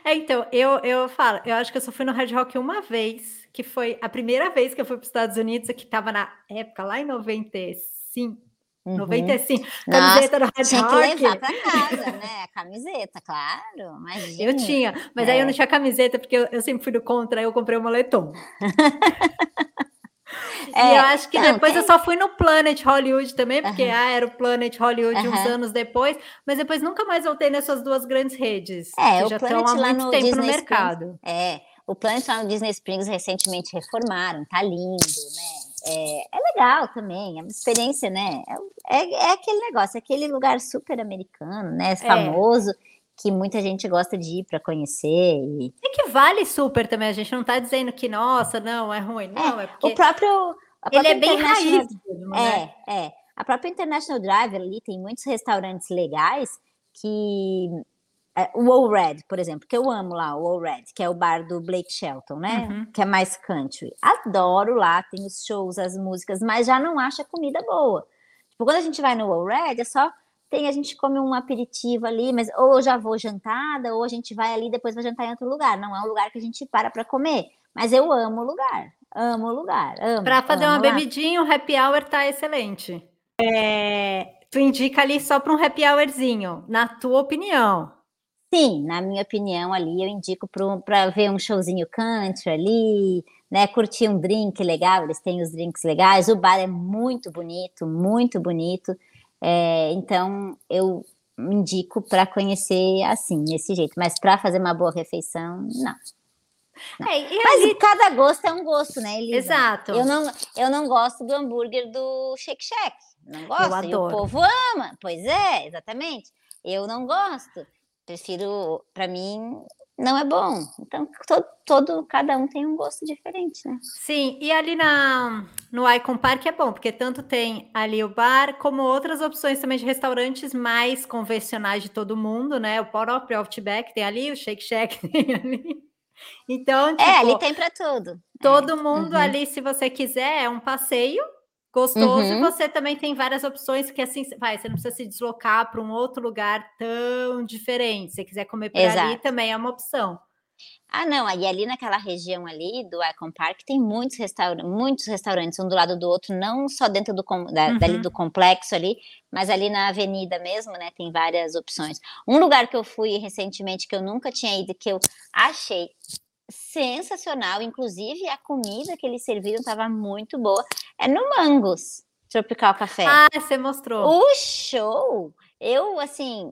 [SPEAKER 1] É, então, eu, eu falo, eu acho que eu só fui no Red Rock uma vez que foi a primeira vez que eu fui para os Estados Unidos, que estava na época, lá em 95. Uhum. 95, camiseta
[SPEAKER 2] Nossa, do Red tinha Rock. que levar para casa, né? A camiseta, claro. Imagina.
[SPEAKER 1] Eu tinha, mas é. aí eu não tinha camiseta, porque eu, eu sempre fui do contra, aí eu comprei o um moletom. É, e eu acho que não, depois tem... eu só fui no Planet Hollywood também, porque uhum. ah, era o Planet Hollywood uhum. uns anos depois, mas depois nunca mais voltei nessas duas grandes redes.
[SPEAKER 2] É, que já estão há muito tempo Disney no mercado. Springs, é, o Planet lá no Disney Springs recentemente reformaram, tá lindo, né? É, é legal também, é uma experiência, né? É, é, é aquele negócio, é aquele lugar super americano, né? É. Famoso que muita gente gosta de ir para conhecer. E...
[SPEAKER 1] e que vale super também, a gente não está dizendo que, nossa, não, é ruim, não, é, é porque...
[SPEAKER 2] O próprio...
[SPEAKER 1] Ele é bem raiz. Mesmo,
[SPEAKER 2] né? É, é. A própria International Drive ali tem muitos restaurantes legais que... É, o All Red, por exemplo, que eu amo lá, o All Red, que é o bar do Blake Shelton, né? Uhum. Que é mais country. Adoro lá, tem os shows, as músicas, mas já não acho a comida boa. Tipo, quando a gente vai no All Red, é só tem a gente come um aperitivo ali, mas ou já vou jantada, ou a gente vai ali depois vai jantar em outro lugar. Não é um lugar que a gente para para comer, mas eu amo o lugar, amo o lugar.
[SPEAKER 1] Para fazer
[SPEAKER 2] amo
[SPEAKER 1] uma bebidinha, o happy hour tá excelente. É, tu indica ali só para um happy hourzinho, na tua opinião?
[SPEAKER 2] Sim, na minha opinião ali eu indico para ver um showzinho country ali, né, curtir um drink legal, eles têm os drinks legais, o bar é muito bonito, muito bonito. É, então, eu indico para conhecer assim, desse jeito, mas para fazer uma boa refeição, não. não. É, mas ali... cada gosto é um gosto, né, Elisa?
[SPEAKER 1] Exato.
[SPEAKER 2] Eu não, eu não gosto do hambúrguer do Shake Shack. Não gosto. Eu adoro. E o povo ama. Pois é, exatamente. Eu não gosto. Prefiro, para mim, não é bom. Então, todo, todo, cada um tem um gosto diferente, né?
[SPEAKER 1] Sim, e ali na, no Icon Park é bom, porque tanto tem ali o bar, como outras opções também de restaurantes mais convencionais de todo mundo, né? O próprio Outback tem ali, o Shake Shack tem ali. Então,
[SPEAKER 2] tipo, É, ali tem para tudo.
[SPEAKER 1] Todo é. mundo uhum. ali, se você quiser, é um passeio gostoso. Uhum. Você também tem várias opções que assim, vai, você não precisa se deslocar para um outro lugar tão diferente. Se você quiser comer por Exato. ali, também é uma opção.
[SPEAKER 2] Ah, não, aí ali naquela região ali do Icon Park tem muitos, restaur muitos restaurantes, um do lado do outro, não só dentro do, da, uhum. do complexo ali, mas ali na avenida mesmo, né, tem várias opções. Um lugar que eu fui recentemente que eu nunca tinha ido, que eu achei sensacional, inclusive a comida que eles serviram estava muito boa, é no Mangos Tropical Café.
[SPEAKER 1] Ah, você mostrou.
[SPEAKER 2] O show! Eu, assim,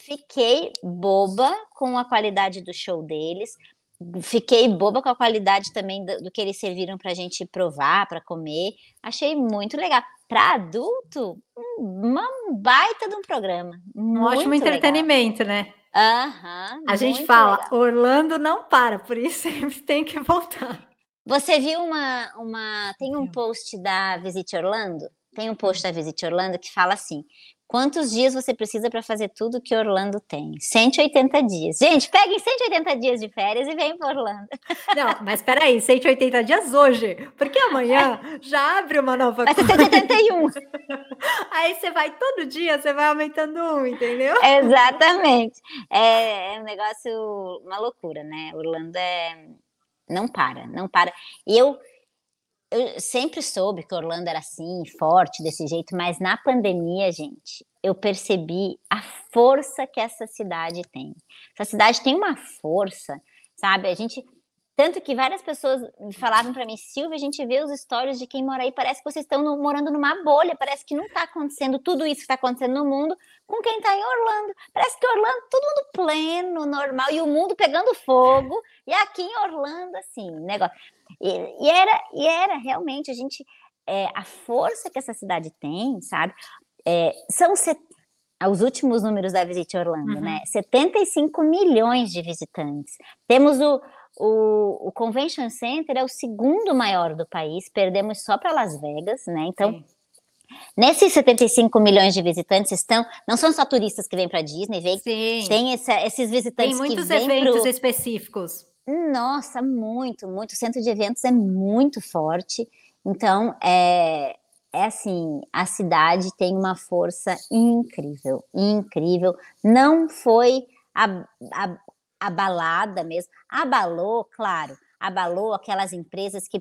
[SPEAKER 2] fiquei boba com a qualidade do show deles. Fiquei boba com a qualidade também do, do que eles serviram para a gente provar, para comer. Achei muito legal. Para adulto, uma baita de um programa.
[SPEAKER 1] Um ótimo entretenimento,
[SPEAKER 2] legal.
[SPEAKER 1] né?
[SPEAKER 2] Aham.
[SPEAKER 1] a gente fala, legal. Orlando não para, por isso sempre tem que voltar.
[SPEAKER 2] Você viu uma, uma. Tem um post da Visit Orlando? Tem um post da Visit Orlando que fala assim: Quantos dias você precisa para fazer tudo que Orlando tem? 180 dias. Gente, peguem 180 dias de férias e vem para Orlando.
[SPEAKER 1] Não, mas espera aí, 180 dias hoje, porque amanhã já abre uma nova
[SPEAKER 2] Vai ser 181.
[SPEAKER 1] Aí você vai todo dia, você vai aumentando um, entendeu?
[SPEAKER 2] Exatamente. É, é um negócio, uma loucura, né? Orlando é não para, não para. Eu eu sempre soube que Orlando era assim, forte desse jeito, mas na pandemia, gente, eu percebi a força que essa cidade tem. Essa cidade tem uma força, sabe? A gente tanto que várias pessoas falavam para mim, Silvia, a gente vê os stories de quem mora aí, parece que vocês estão no, morando numa bolha, parece que não está acontecendo tudo isso que está acontecendo no mundo com quem está em Orlando. Parece que Orlando, todo mundo pleno, normal, e o mundo pegando fogo, e aqui em Orlando, assim, negócio. E, e era, e era realmente, a gente, é, a força que essa cidade tem, sabe? É, são set... os últimos números da Visit Orlando, uhum. né? 75 milhões de visitantes. Temos o o, o, Convention Center é o segundo maior do país, perdemos só para Las Vegas, né? Então, Sim. nesses 75 milhões de visitantes estão, não são só turistas que vêm para Disney, vem, tem esse, esses visitantes
[SPEAKER 1] tem muitos
[SPEAKER 2] que vêm
[SPEAKER 1] eventos pro... específicos.
[SPEAKER 2] Nossa, muito, muito. O centro de eventos é muito forte. Então, é, é assim, a cidade tem uma força incrível, incrível. Não foi a, a, abalada mesmo. Abalou, claro, abalou aquelas empresas que,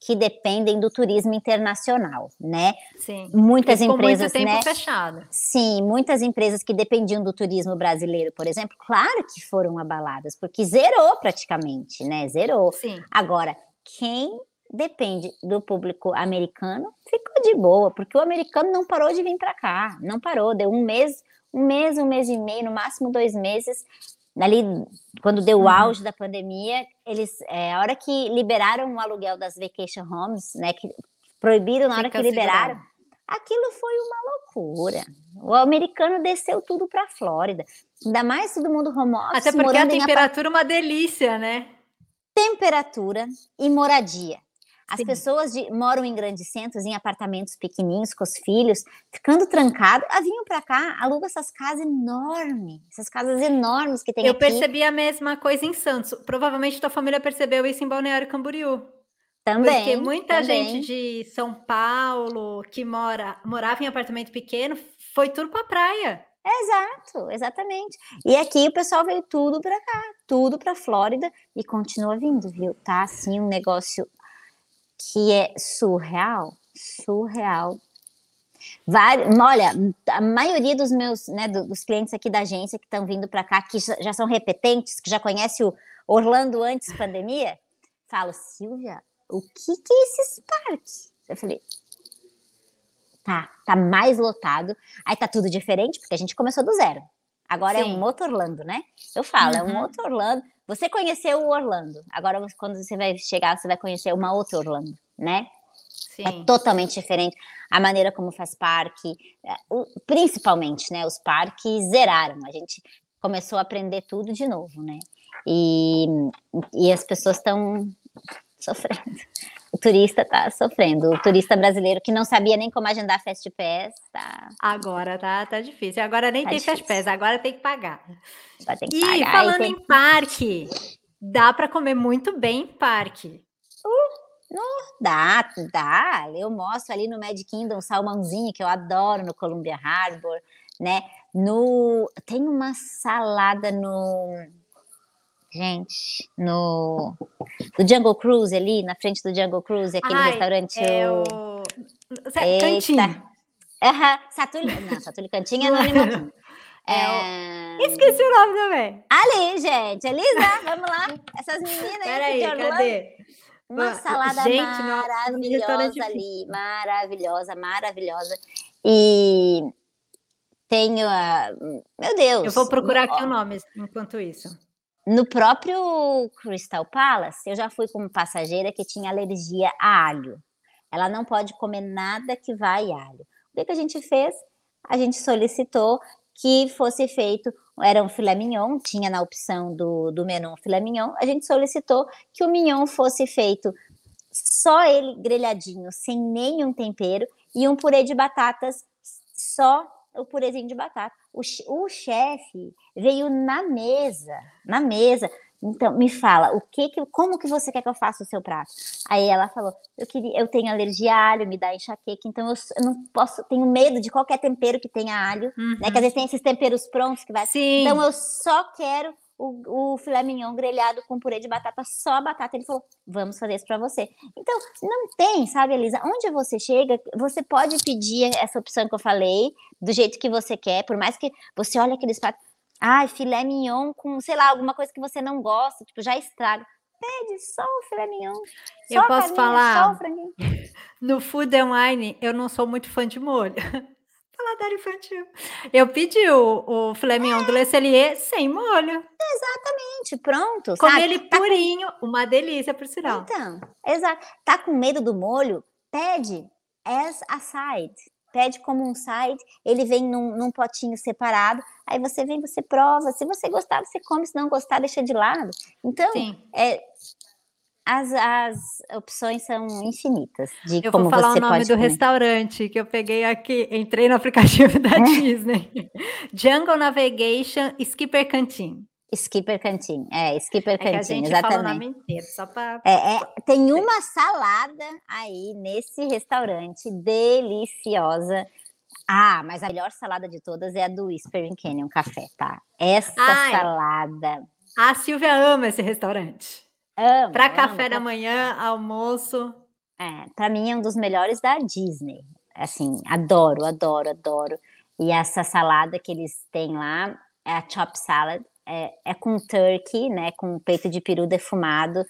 [SPEAKER 2] que dependem do turismo internacional, né?
[SPEAKER 1] Sim.
[SPEAKER 2] Muitas empresas,
[SPEAKER 1] muito tempo
[SPEAKER 2] né?
[SPEAKER 1] fechado.
[SPEAKER 2] Sim, muitas empresas que dependiam do turismo brasileiro, por exemplo, claro que foram abaladas, porque zerou praticamente, né? Zerou.
[SPEAKER 1] Sim.
[SPEAKER 2] Agora, quem depende do público americano ficou de boa, porque o americano não parou de vir para cá, não parou, deu um mês, um mês, um mês e meio, no máximo dois meses, ali quando deu o uhum. auge da pandemia, eles é, a hora que liberaram o aluguel das vacation homes, né, que proibiram na hora Fica que liberaram, aquilo foi uma loucura. O americano desceu tudo para a Flórida. Ainda mais todo mundo home office,
[SPEAKER 1] Até porque a temperatura é uma delícia, né?
[SPEAKER 2] Temperatura e moradia. As Sim. pessoas de, moram em grandes centros, em apartamentos pequenininhos, com os filhos, ficando trancado, ah, vinham para cá, alugam essas casas enormes, essas casas enormes que tem
[SPEAKER 1] Eu
[SPEAKER 2] aqui.
[SPEAKER 1] percebi a mesma coisa em Santos. Provavelmente tua família percebeu isso em Balneário Camboriú.
[SPEAKER 2] Também.
[SPEAKER 1] Porque muita
[SPEAKER 2] também.
[SPEAKER 1] gente de São Paulo que mora, morava em apartamento pequeno foi tudo para praia.
[SPEAKER 2] Exato, exatamente. E aqui o pessoal veio tudo para cá, tudo para Flórida e continua vindo, viu? Tá assim um negócio que é surreal, surreal. olha, a maioria dos meus, né, dos clientes aqui da agência que estão vindo para cá, que já são repetentes, que já conhecem o Orlando antes pandemia, falo, Silvia, o que que é esses parques? Eu falei, tá, tá mais lotado, aí tá tudo diferente, porque a gente começou do zero. Agora Sim. é um outro Orlando, né? Eu falo, uhum. é um uhum. outro Orlando. Você conheceu o Orlando. Agora, quando você vai chegar, você vai conhecer uma outra Orlando, né?
[SPEAKER 1] Sim.
[SPEAKER 2] É totalmente diferente. A maneira como faz parque, é, principalmente, né? Os parques zeraram. A gente começou a aprender tudo de novo, né? E, e as pessoas estão sofrendo o turista está sofrendo. O turista brasileiro que não sabia nem como agendar Fast Pass, tá.
[SPEAKER 1] Agora tá, tá difícil. Agora nem tá tem difícil. Fast Pass, agora tem que pagar.
[SPEAKER 2] Agora tem que
[SPEAKER 1] e
[SPEAKER 2] pagar,
[SPEAKER 1] falando tem... em parque, dá para comer muito bem em parque.
[SPEAKER 2] Uh, No, dá, dá. Eu mostro ali no Mad Kingdom salmãozinho, que eu adoro no Columbia Harbor, né? No, tem uma salada no. Gente, no, no Jungle Cruise ali, na frente do Jungle Cruise, aquele Ai, restaurante.
[SPEAKER 1] É o... Cantinho.
[SPEAKER 2] Uhum. Satuli... Não, Cantinho é no
[SPEAKER 1] é. Esqueci o nome também.
[SPEAKER 2] Ali, gente. Elisa, vamos lá. Essas meninas
[SPEAKER 1] Peraí, cadê?
[SPEAKER 2] Uma salada gente, maravilhosa ali. Maravilhosa, maravilhosa. E tenho a. Meu Deus.
[SPEAKER 1] Eu vou procurar aqui o nome enquanto isso.
[SPEAKER 2] No próprio Crystal Palace, eu já fui como passageira que tinha alergia a alho. Ela não pode comer nada que vai alho. O que, a gente fez? A gente solicitou que fosse feito, era um filé mignon, tinha na opção do, do menu um filé mignon, a gente solicitou que o mignon fosse feito só ele grelhadinho, sem nenhum tempero, e um purê de batatas, só o purezinho de batata. O, o chefe veio na mesa, na mesa, então, me fala, o que, que como que você quer que eu faça o seu prato? Aí ela falou, eu queria, eu tenho alergia a alho, me dá enxaqueca, então eu, eu não posso, tenho medo de qualquer tempero que tenha alho, uhum. né? Que às vezes tem esses temperos prontos que vai.
[SPEAKER 1] Sim.
[SPEAKER 2] Então eu só quero o, o, filé mignon grelhado com purê de batata, só batata. Ele falou: vamos fazer isso para você. Então, não tem, sabe, Elisa? Onde você chega, você pode pedir essa opção que eu falei, do jeito que você quer, por mais que você olhe aqueles pratos. Ai, filé mignon com, sei lá, alguma coisa que você não gosta, tipo, já estraga. Pede só o filé mignon.
[SPEAKER 1] eu posso falar. No Food and Wine, eu não sou muito fã de molho. Paladar infantil. Eu pedi o, o filé mignon é. do Le Cellier sem molho.
[SPEAKER 2] Exatamente, pronto.
[SPEAKER 1] Come ele tá purinho, com... uma delícia, por sinal.
[SPEAKER 2] Então, exato. Tá com medo do molho? Pede as a side pede como um side, ele vem num, num, potinho separado, aí você vem, você prova, se você gostar, você come, se não gostar, deixa de lado. Então, é, as, as opções são infinitas de eu como
[SPEAKER 1] vou falar
[SPEAKER 2] o
[SPEAKER 1] nome do comer. restaurante que eu peguei aqui, entrei no aplicativo da Disney. Jungle Navigation Skipper Canteen.
[SPEAKER 2] Skipper Canteen, é, Skipper é
[SPEAKER 1] a gente
[SPEAKER 2] exatamente.
[SPEAKER 1] Fala o nome inteiro, só para.
[SPEAKER 2] É, é, tem uma salada aí nesse restaurante deliciosa. Ah, mas a melhor salada de todas é a do Whispering Canyon Café, tá? Essa Ai, salada.
[SPEAKER 1] A Silvia ama esse restaurante.
[SPEAKER 2] Ama.
[SPEAKER 1] Para café da manhã, almoço.
[SPEAKER 2] É, para mim é um dos melhores da Disney. Assim, adoro, adoro, adoro. E essa salada que eles têm lá é a Chop Salad é, é com turkey, né? Com peito de peru defumado,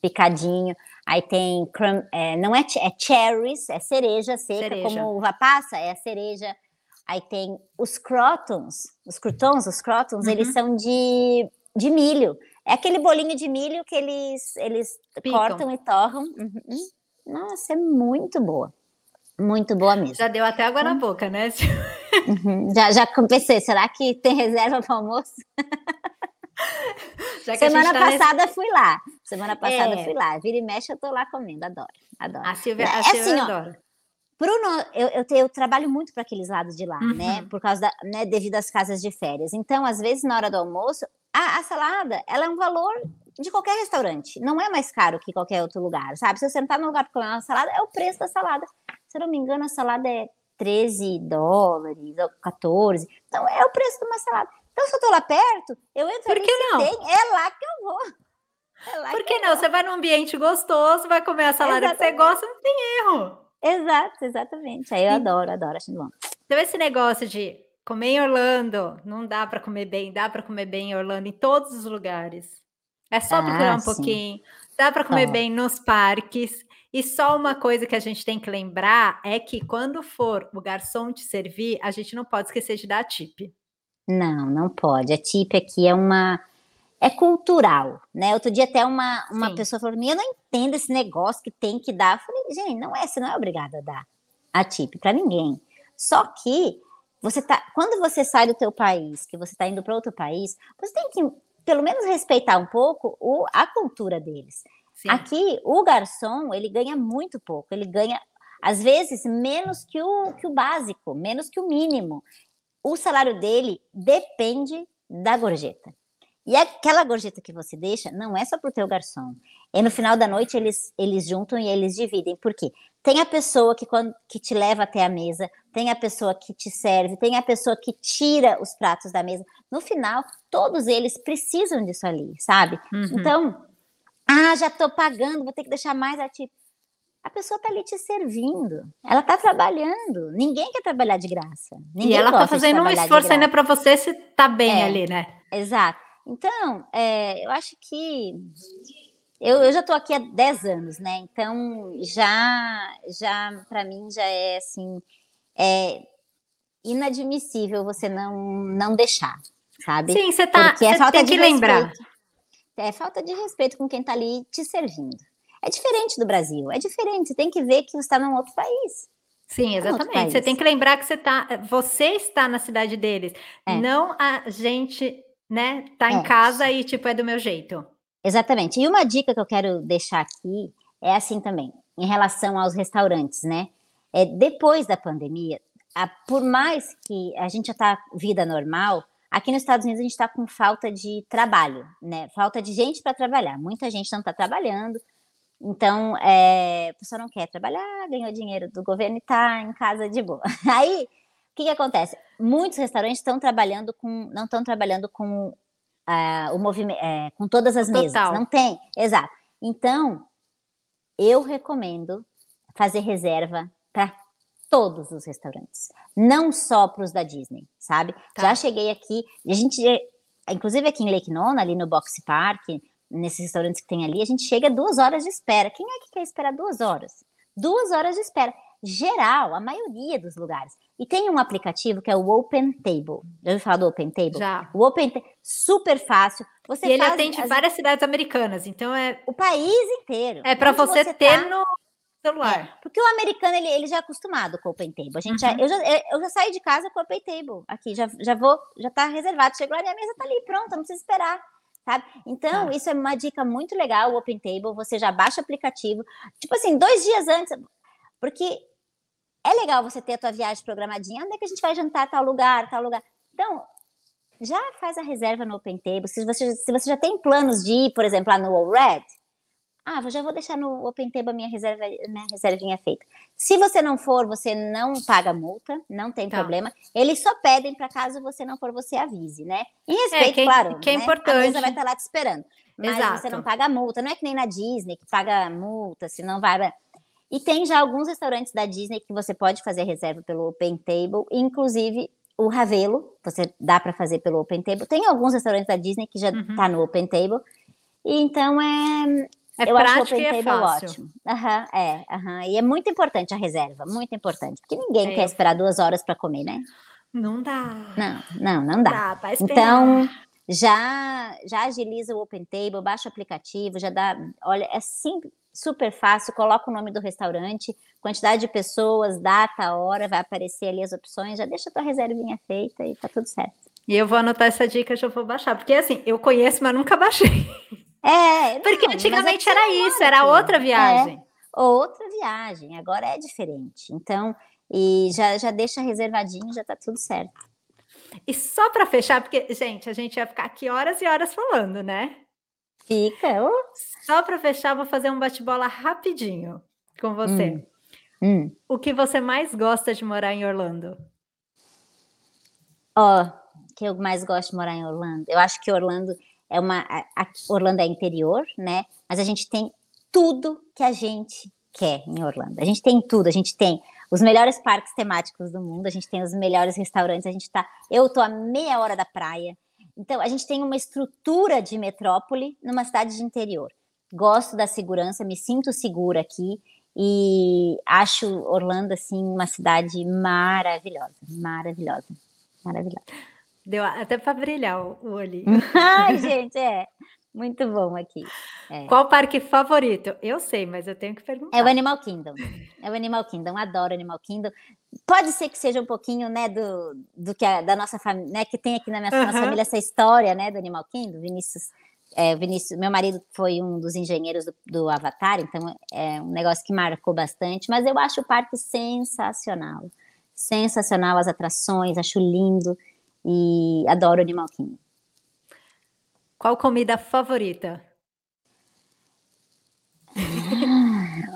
[SPEAKER 2] picadinho. Aí tem crumb, é, não é, é cherries, é cereja seca, cereja. como uva passa, é a cereja. Aí tem os crotons, os crotons, os crotons, uhum. eles são de, de milho. É aquele bolinho de milho que eles, eles cortam e torram. Uhum. Nossa, é muito boa. Muito boa mesmo.
[SPEAKER 1] Já deu até água na boca, né?
[SPEAKER 2] Uhum. Já, já pensei, será que tem reserva para almoço? Semana tá passada nesse... fui lá. Semana passada é. fui lá. Vira e mexe, eu tô lá comendo. Adoro, adoro.
[SPEAKER 1] A Silvia, é, a Silvia assim, adora.
[SPEAKER 2] Bruno, eu, eu, eu, trabalho muito para aqueles lados de lá, né? uhum. né? Por causa da, né, devido às casas de férias. Então, às vezes, na hora do almoço, a, a, salada, ela é um valor de qualquer restaurante. Não é mais caro que qualquer outro lugar, sabe? Se você sentar no lugar para comer uma salada, é o preço da salada. Se eu não me engano, a salada é 13 dólares ou 14. Então, é o preço de uma salada. Então, se eu tô lá perto, eu entro
[SPEAKER 1] Por que não? Tem,
[SPEAKER 2] é lá que eu vou.
[SPEAKER 1] É Por que, que não? Você vai num ambiente gostoso, vai comer a salada exatamente. que você gosta, não tem erro.
[SPEAKER 2] Exato, exatamente. Aí eu adoro, adoro, acho bom.
[SPEAKER 1] Então, esse negócio de comer em Orlando, não dá para comer bem, dá para comer bem em Orlando, em todos os lugares. É só procurar ah, um sim. pouquinho. Dá para comer bem nos parques. E só uma coisa que a gente tem que lembrar é que quando for o garçom te servir, a gente não pode esquecer de dar tip.
[SPEAKER 2] Não, não pode. A tip aqui é uma é cultural, né? Outro dia até uma, uma pessoa falou eu não entendo esse negócio que tem que dar. Eu falei, gente, não é, você não é obrigada a dar a tip para ninguém. Só que você tá, quando você sai do teu país, que você está indo para outro país, você tem que pelo menos respeitar um pouco o, a cultura deles. Sim. Aqui, o garçom, ele ganha muito pouco, ele ganha, às vezes, menos que o, que o básico, menos que o mínimo. O salário dele depende da gorjeta. E aquela gorjeta que você deixa não é só para o teu garçom, E no final da noite eles, eles juntam e eles dividem. Por quê? Tem a pessoa que, quando, que te leva até a mesa, tem a pessoa que te serve, tem a pessoa que tira os pratos da mesa. No final, todos eles precisam disso ali, sabe? Uhum. Então, ah, já estou pagando, vou ter que deixar mais a ti. A pessoa está ali te servindo, ela está trabalhando. Ninguém quer trabalhar de graça. Ninguém
[SPEAKER 1] e ela está fazendo um esforço ainda para você se tá bem
[SPEAKER 2] é,
[SPEAKER 1] ali, né?
[SPEAKER 2] Exato. Então, é, eu acho que eu, eu já estou aqui há 10 anos, né? Então, já, já para mim, já é assim, é inadmissível você não, não deixar, sabe?
[SPEAKER 1] Sim, você tá. Porque é falta tem de que respeito, lembrar.
[SPEAKER 2] É falta de respeito com quem está ali te servindo. É diferente do Brasil, é diferente. Você tem que ver que você está num outro país.
[SPEAKER 1] Sim, exatamente. Você tem que lembrar que você tá, você está na cidade deles, é. não a gente, né, tá é. em casa e tipo é do meu jeito.
[SPEAKER 2] Exatamente. E uma dica que eu quero deixar aqui é assim também, em relação aos restaurantes, né? É, depois da pandemia, a, por mais que a gente já está vida normal, aqui nos Estados Unidos a gente está com falta de trabalho, né? Falta de gente para trabalhar. Muita gente não está trabalhando. Então, é, a pessoa não quer trabalhar, ganhou dinheiro do governo e está em casa de boa. Aí, o que, que acontece? Muitos restaurantes estão trabalhando com, não estão trabalhando com uh, o movimento, é, com todas as Total. mesas. Não tem, exato. Então, eu recomendo fazer reserva para todos os restaurantes, não só para os da Disney, sabe? Tá. Já cheguei aqui, a gente, inclusive aqui em Lake Nona, ali no Box Park, nesses restaurantes que tem ali, a gente chega duas horas de espera. Quem é que quer esperar duas horas? Duas horas de espera. Geral, a maioria dos lugares. E tem um aplicativo que é o Open Table. Já ouviu falar do Open Table?
[SPEAKER 1] Já.
[SPEAKER 2] O Open super fácil.
[SPEAKER 1] Você e ele atende as... várias cidades americanas, então é.
[SPEAKER 2] O país inteiro.
[SPEAKER 1] É para você, você, ter tá... no celular. É,
[SPEAKER 2] porque o americano, ele, ele já é acostumado com o Open Table. A gente uhum. já, eu, já, eu já saí de casa com o Open Table aqui, já, já vou, já tá reservado. Chegou lá, minha mesa tá ali, pronta, não precisa esperar. Sabe? Então, tá. isso é uma dica muito legal, o Open Table. Você já baixa o aplicativo, tipo assim, dois dias antes, porque é legal você ter a tua viagem programadinha. Onde é que a gente vai jantar tal lugar, tal lugar? Então, já faz a reserva no Open Table. Se você, se você já tem planos de ir, por exemplo, lá no All Red, ah, já vou deixar no Open Table a minha, reserva, minha reservinha feita. Se você não for, você não paga multa, não tem tá. problema. Eles só pedem para caso você não for, você avise, né? Em é, respeito, é, que, claro.
[SPEAKER 1] Que é
[SPEAKER 2] né?
[SPEAKER 1] importante. A
[SPEAKER 2] mesa vai estar lá te esperando. Mas Exato. você não paga multa. Não é que nem na Disney, que paga multa, se não vai. E tem já alguns restaurantes da Disney que você pode fazer reserva pelo Open Table, inclusive o Ravelo, você dá para fazer pelo Open Table. Tem alguns restaurantes da Disney que já está uhum. no Open Table. E então é,
[SPEAKER 1] é eu prático acho o Open e é Table fácil. ótimo.
[SPEAKER 2] Uhum, é, uhum. e é muito importante a reserva, muito importante, porque ninguém é. quer esperar duas horas para comer, né?
[SPEAKER 1] Não dá.
[SPEAKER 2] Não, não, não dá. dá então, já já agiliza o Open Table, baixa o aplicativo, já dá, olha, é simples, super fácil, coloca o nome do restaurante, quantidade de pessoas, data, hora, vai aparecer ali as opções, já deixa a tua reservinha feita e tá tudo certo.
[SPEAKER 1] E eu vou anotar essa dica, já vou baixar, porque assim, eu conheço, mas nunca baixei.
[SPEAKER 2] É,
[SPEAKER 1] porque não, antigamente era isso, era outra viagem.
[SPEAKER 2] É, outra viagem, agora é diferente. Então, e já, já deixa reservadinho, já tá tudo certo.
[SPEAKER 1] E só para fechar, porque, gente, a gente ia ficar aqui horas e horas falando, né?
[SPEAKER 2] Fica. Uh.
[SPEAKER 1] Só para fechar, vou fazer um bate-bola rapidinho com você.
[SPEAKER 2] Hum. Hum.
[SPEAKER 1] O que você mais gosta de morar em Orlando?
[SPEAKER 2] Ó, oh, que eu mais gosto de morar em Orlando. Eu acho que Orlando é uma. A, Orlando é interior, né? Mas a gente tem tudo que a gente quer em Orlando. A gente tem tudo, a gente tem os melhores parques temáticos do mundo, a gente tem os melhores restaurantes, a gente tá. Eu tô a meia hora da praia. Então, a gente tem uma estrutura de metrópole numa cidade de interior. Gosto da segurança, me sinto segura aqui e acho Orlando assim uma cidade maravilhosa, maravilhosa, maravilhosa.
[SPEAKER 1] Deu até para brilhar o olho.
[SPEAKER 2] Ai, gente, é. Muito bom aqui. É.
[SPEAKER 1] Qual parque favorito? Eu sei, mas eu tenho que perguntar.
[SPEAKER 2] É o Animal Kingdom. É o Animal Kingdom. Adoro Animal Kingdom. Pode ser que seja um pouquinho, né, do, do que a, da nossa família, né, que tem aqui na minha uhum. nossa família essa história, né, do Animal Kingdom. Vinícius, é, Vinícius, meu marido foi um dos engenheiros do, do Avatar, então é um negócio que marcou bastante. Mas eu acho o parque sensacional, sensacional as atrações, acho lindo e adoro Animal Kingdom.
[SPEAKER 1] Qual comida favorita?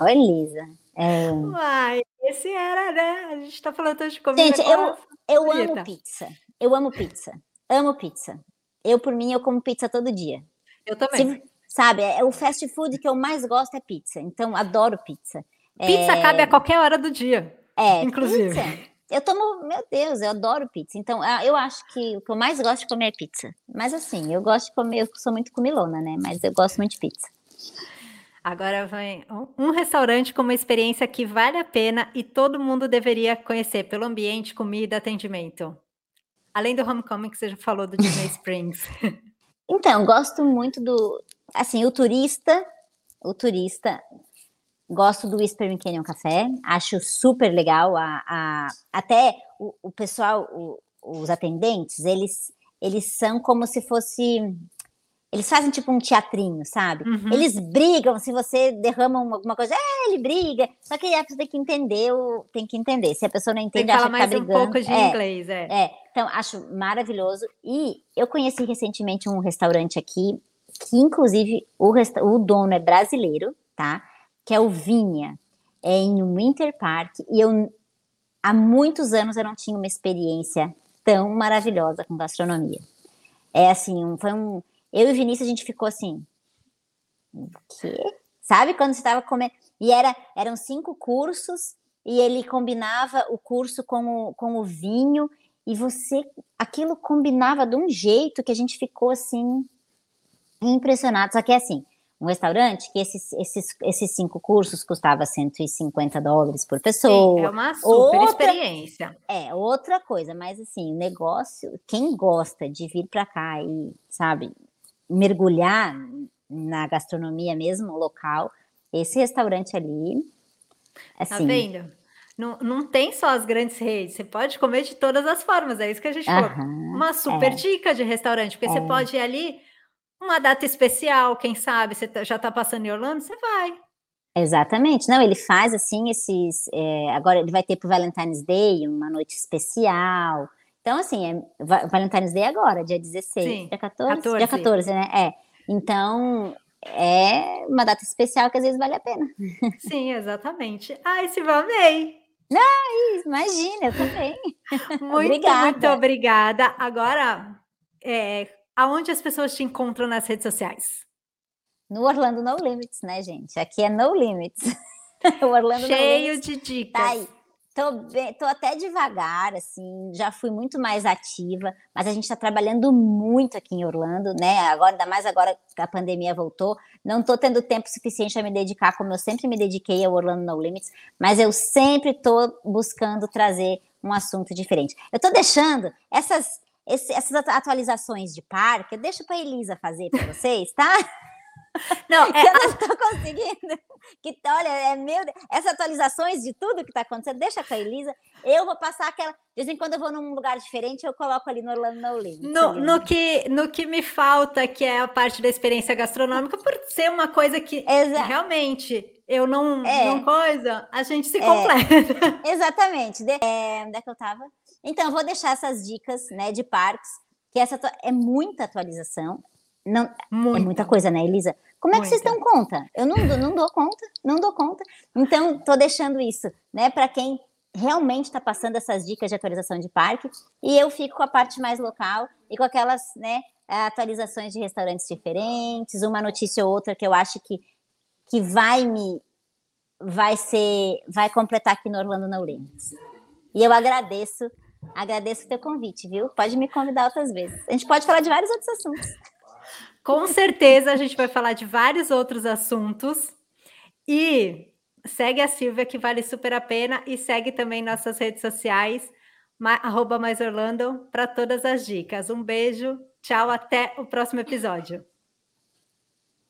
[SPEAKER 2] Oi, Lisa.
[SPEAKER 1] É... Uai, esse era, né? A gente tá falando de comida.
[SPEAKER 2] Gente, eu, eu amo pizza. Eu amo pizza. Amo pizza. Eu, por mim, eu como pizza todo dia.
[SPEAKER 1] Eu também. Se,
[SPEAKER 2] sabe, é, o fast food que eu mais gosto é pizza. Então, adoro pizza.
[SPEAKER 1] Pizza é... cabe a qualquer hora do dia. É, inclusive.
[SPEAKER 2] Pizza. Eu tomo, meu Deus, eu adoro pizza. Então, ah, eu acho que o que eu mais gosto de comer é pizza. Mas assim, eu gosto de comer, eu sou muito comilona, né? Mas eu gosto muito de pizza.
[SPEAKER 1] Agora vem um restaurante com uma experiência que vale a pena e todo mundo deveria conhecer pelo ambiente, comida, atendimento. Além do Homecoming que você já falou do Disney Springs.
[SPEAKER 2] Então, gosto muito do, assim, o turista, o turista, gosto do Whispering Canyon Café, acho super legal, a, a até o, o pessoal, o, os atendentes, eles, eles são como se fosse eles fazem tipo um teatrinho, sabe? Uhum. Eles brigam, se você derrama alguma coisa, é, ele briga. Só que a pessoa tem que entender, tem que entender. Se a pessoa não entende, que acha que tá brigando.
[SPEAKER 1] um pouco de é, inglês, é.
[SPEAKER 2] É, então acho maravilhoso. E eu conheci recentemente um restaurante aqui, que inclusive o, o dono é brasileiro, tá? Que é o Vinha, é em Winter Park. E eu, há muitos anos, eu não tinha uma experiência tão maravilhosa com gastronomia. É assim, um, foi um eu e o Vinícius, a gente ficou assim. O quê? Sabe quando você estava comendo? E era, eram cinco cursos, e ele combinava o curso com o, com o vinho, e você. Aquilo combinava de um jeito que a gente ficou assim. Impressionado. Só que é assim, um restaurante que esses, esses, esses cinco cursos custava 150 dólares por pessoa. Sim,
[SPEAKER 1] é uma super outra, experiência.
[SPEAKER 2] É, outra coisa, mas assim, o negócio, quem gosta de vir para cá e, sabe, mergulhar na gastronomia mesmo local, esse restaurante ali.
[SPEAKER 1] Tá assim, tá vendo? Não, não tem só as grandes redes, você pode comer de todas as formas, é isso que a gente falou. Uma super é. dica de restaurante, porque é. você pode ir ali, uma data especial, quem sabe, você tá, já está passando em Orlando, você vai.
[SPEAKER 2] Exatamente, não, ele faz assim esses. É, agora ele vai ter para o Valentine's Day uma noite especial. Então, assim, é Valentine's Day agora, dia 16, Sim, dia 14? 14? Dia 14, né? É. Então, é uma data especial que às vezes vale a pena.
[SPEAKER 1] Sim, exatamente. Ai, Silvia, amei!
[SPEAKER 2] Ai, imagina, eu também.
[SPEAKER 1] Muito, obrigada. muito obrigada. Agora, é, aonde as pessoas te encontram nas redes sociais?
[SPEAKER 2] No Orlando No Limits, né, gente? Aqui é No Limits.
[SPEAKER 1] o Orlando Cheio no Limits. de dicas. Tá aí.
[SPEAKER 2] Tô, bem, tô até devagar, assim, já fui muito mais ativa, mas a gente está trabalhando muito aqui em Orlando, né? Agora, ainda mais agora que a pandemia voltou, não estou tendo tempo suficiente a me dedicar, como eu sempre me dediquei ao Orlando No Limits, mas eu sempre estou buscando trazer um assunto diferente. Eu estou deixando essas, essas atualizações de parque, eu deixo para Elisa fazer para vocês, tá? Não, é, eu não estou conseguindo. Que, olha, é meu, essas atualizações de tudo que está acontecendo, deixa com a Elisa. Eu vou passar aquela. De vez em quando eu vou num lugar diferente, eu coloco ali no Orlando No.
[SPEAKER 1] No, no, que, no que me falta, que é a parte da experiência gastronômica, por ser uma coisa que Exa realmente eu não, é. não coisa, a gente se é. completa.
[SPEAKER 2] Exatamente. De, é, onde é que eu estava? Então, eu vou deixar essas dicas né, de parques, que essa é muita atualização. Não, é muita coisa, né, Elisa? Como é que vocês dão conta? Eu não, não dou conta, não dou conta. Então, estou deixando isso, né, para quem realmente está passando essas dicas de atualização de parque, e eu fico com a parte mais local e com aquelas, né, atualizações de restaurantes diferentes, uma notícia ou outra que eu acho que, que vai me vai ser vai completar aqui no Orlando Limits. E eu agradeço, agradeço o teu convite, viu? Pode me convidar outras vezes. A gente pode falar de vários outros assuntos.
[SPEAKER 1] Com certeza a gente vai falar de vários outros assuntos. E segue a Silvia, que vale super a pena. E segue também nossas redes sociais, arroba mais Orlando, para todas as dicas. Um beijo, tchau, até o próximo episódio.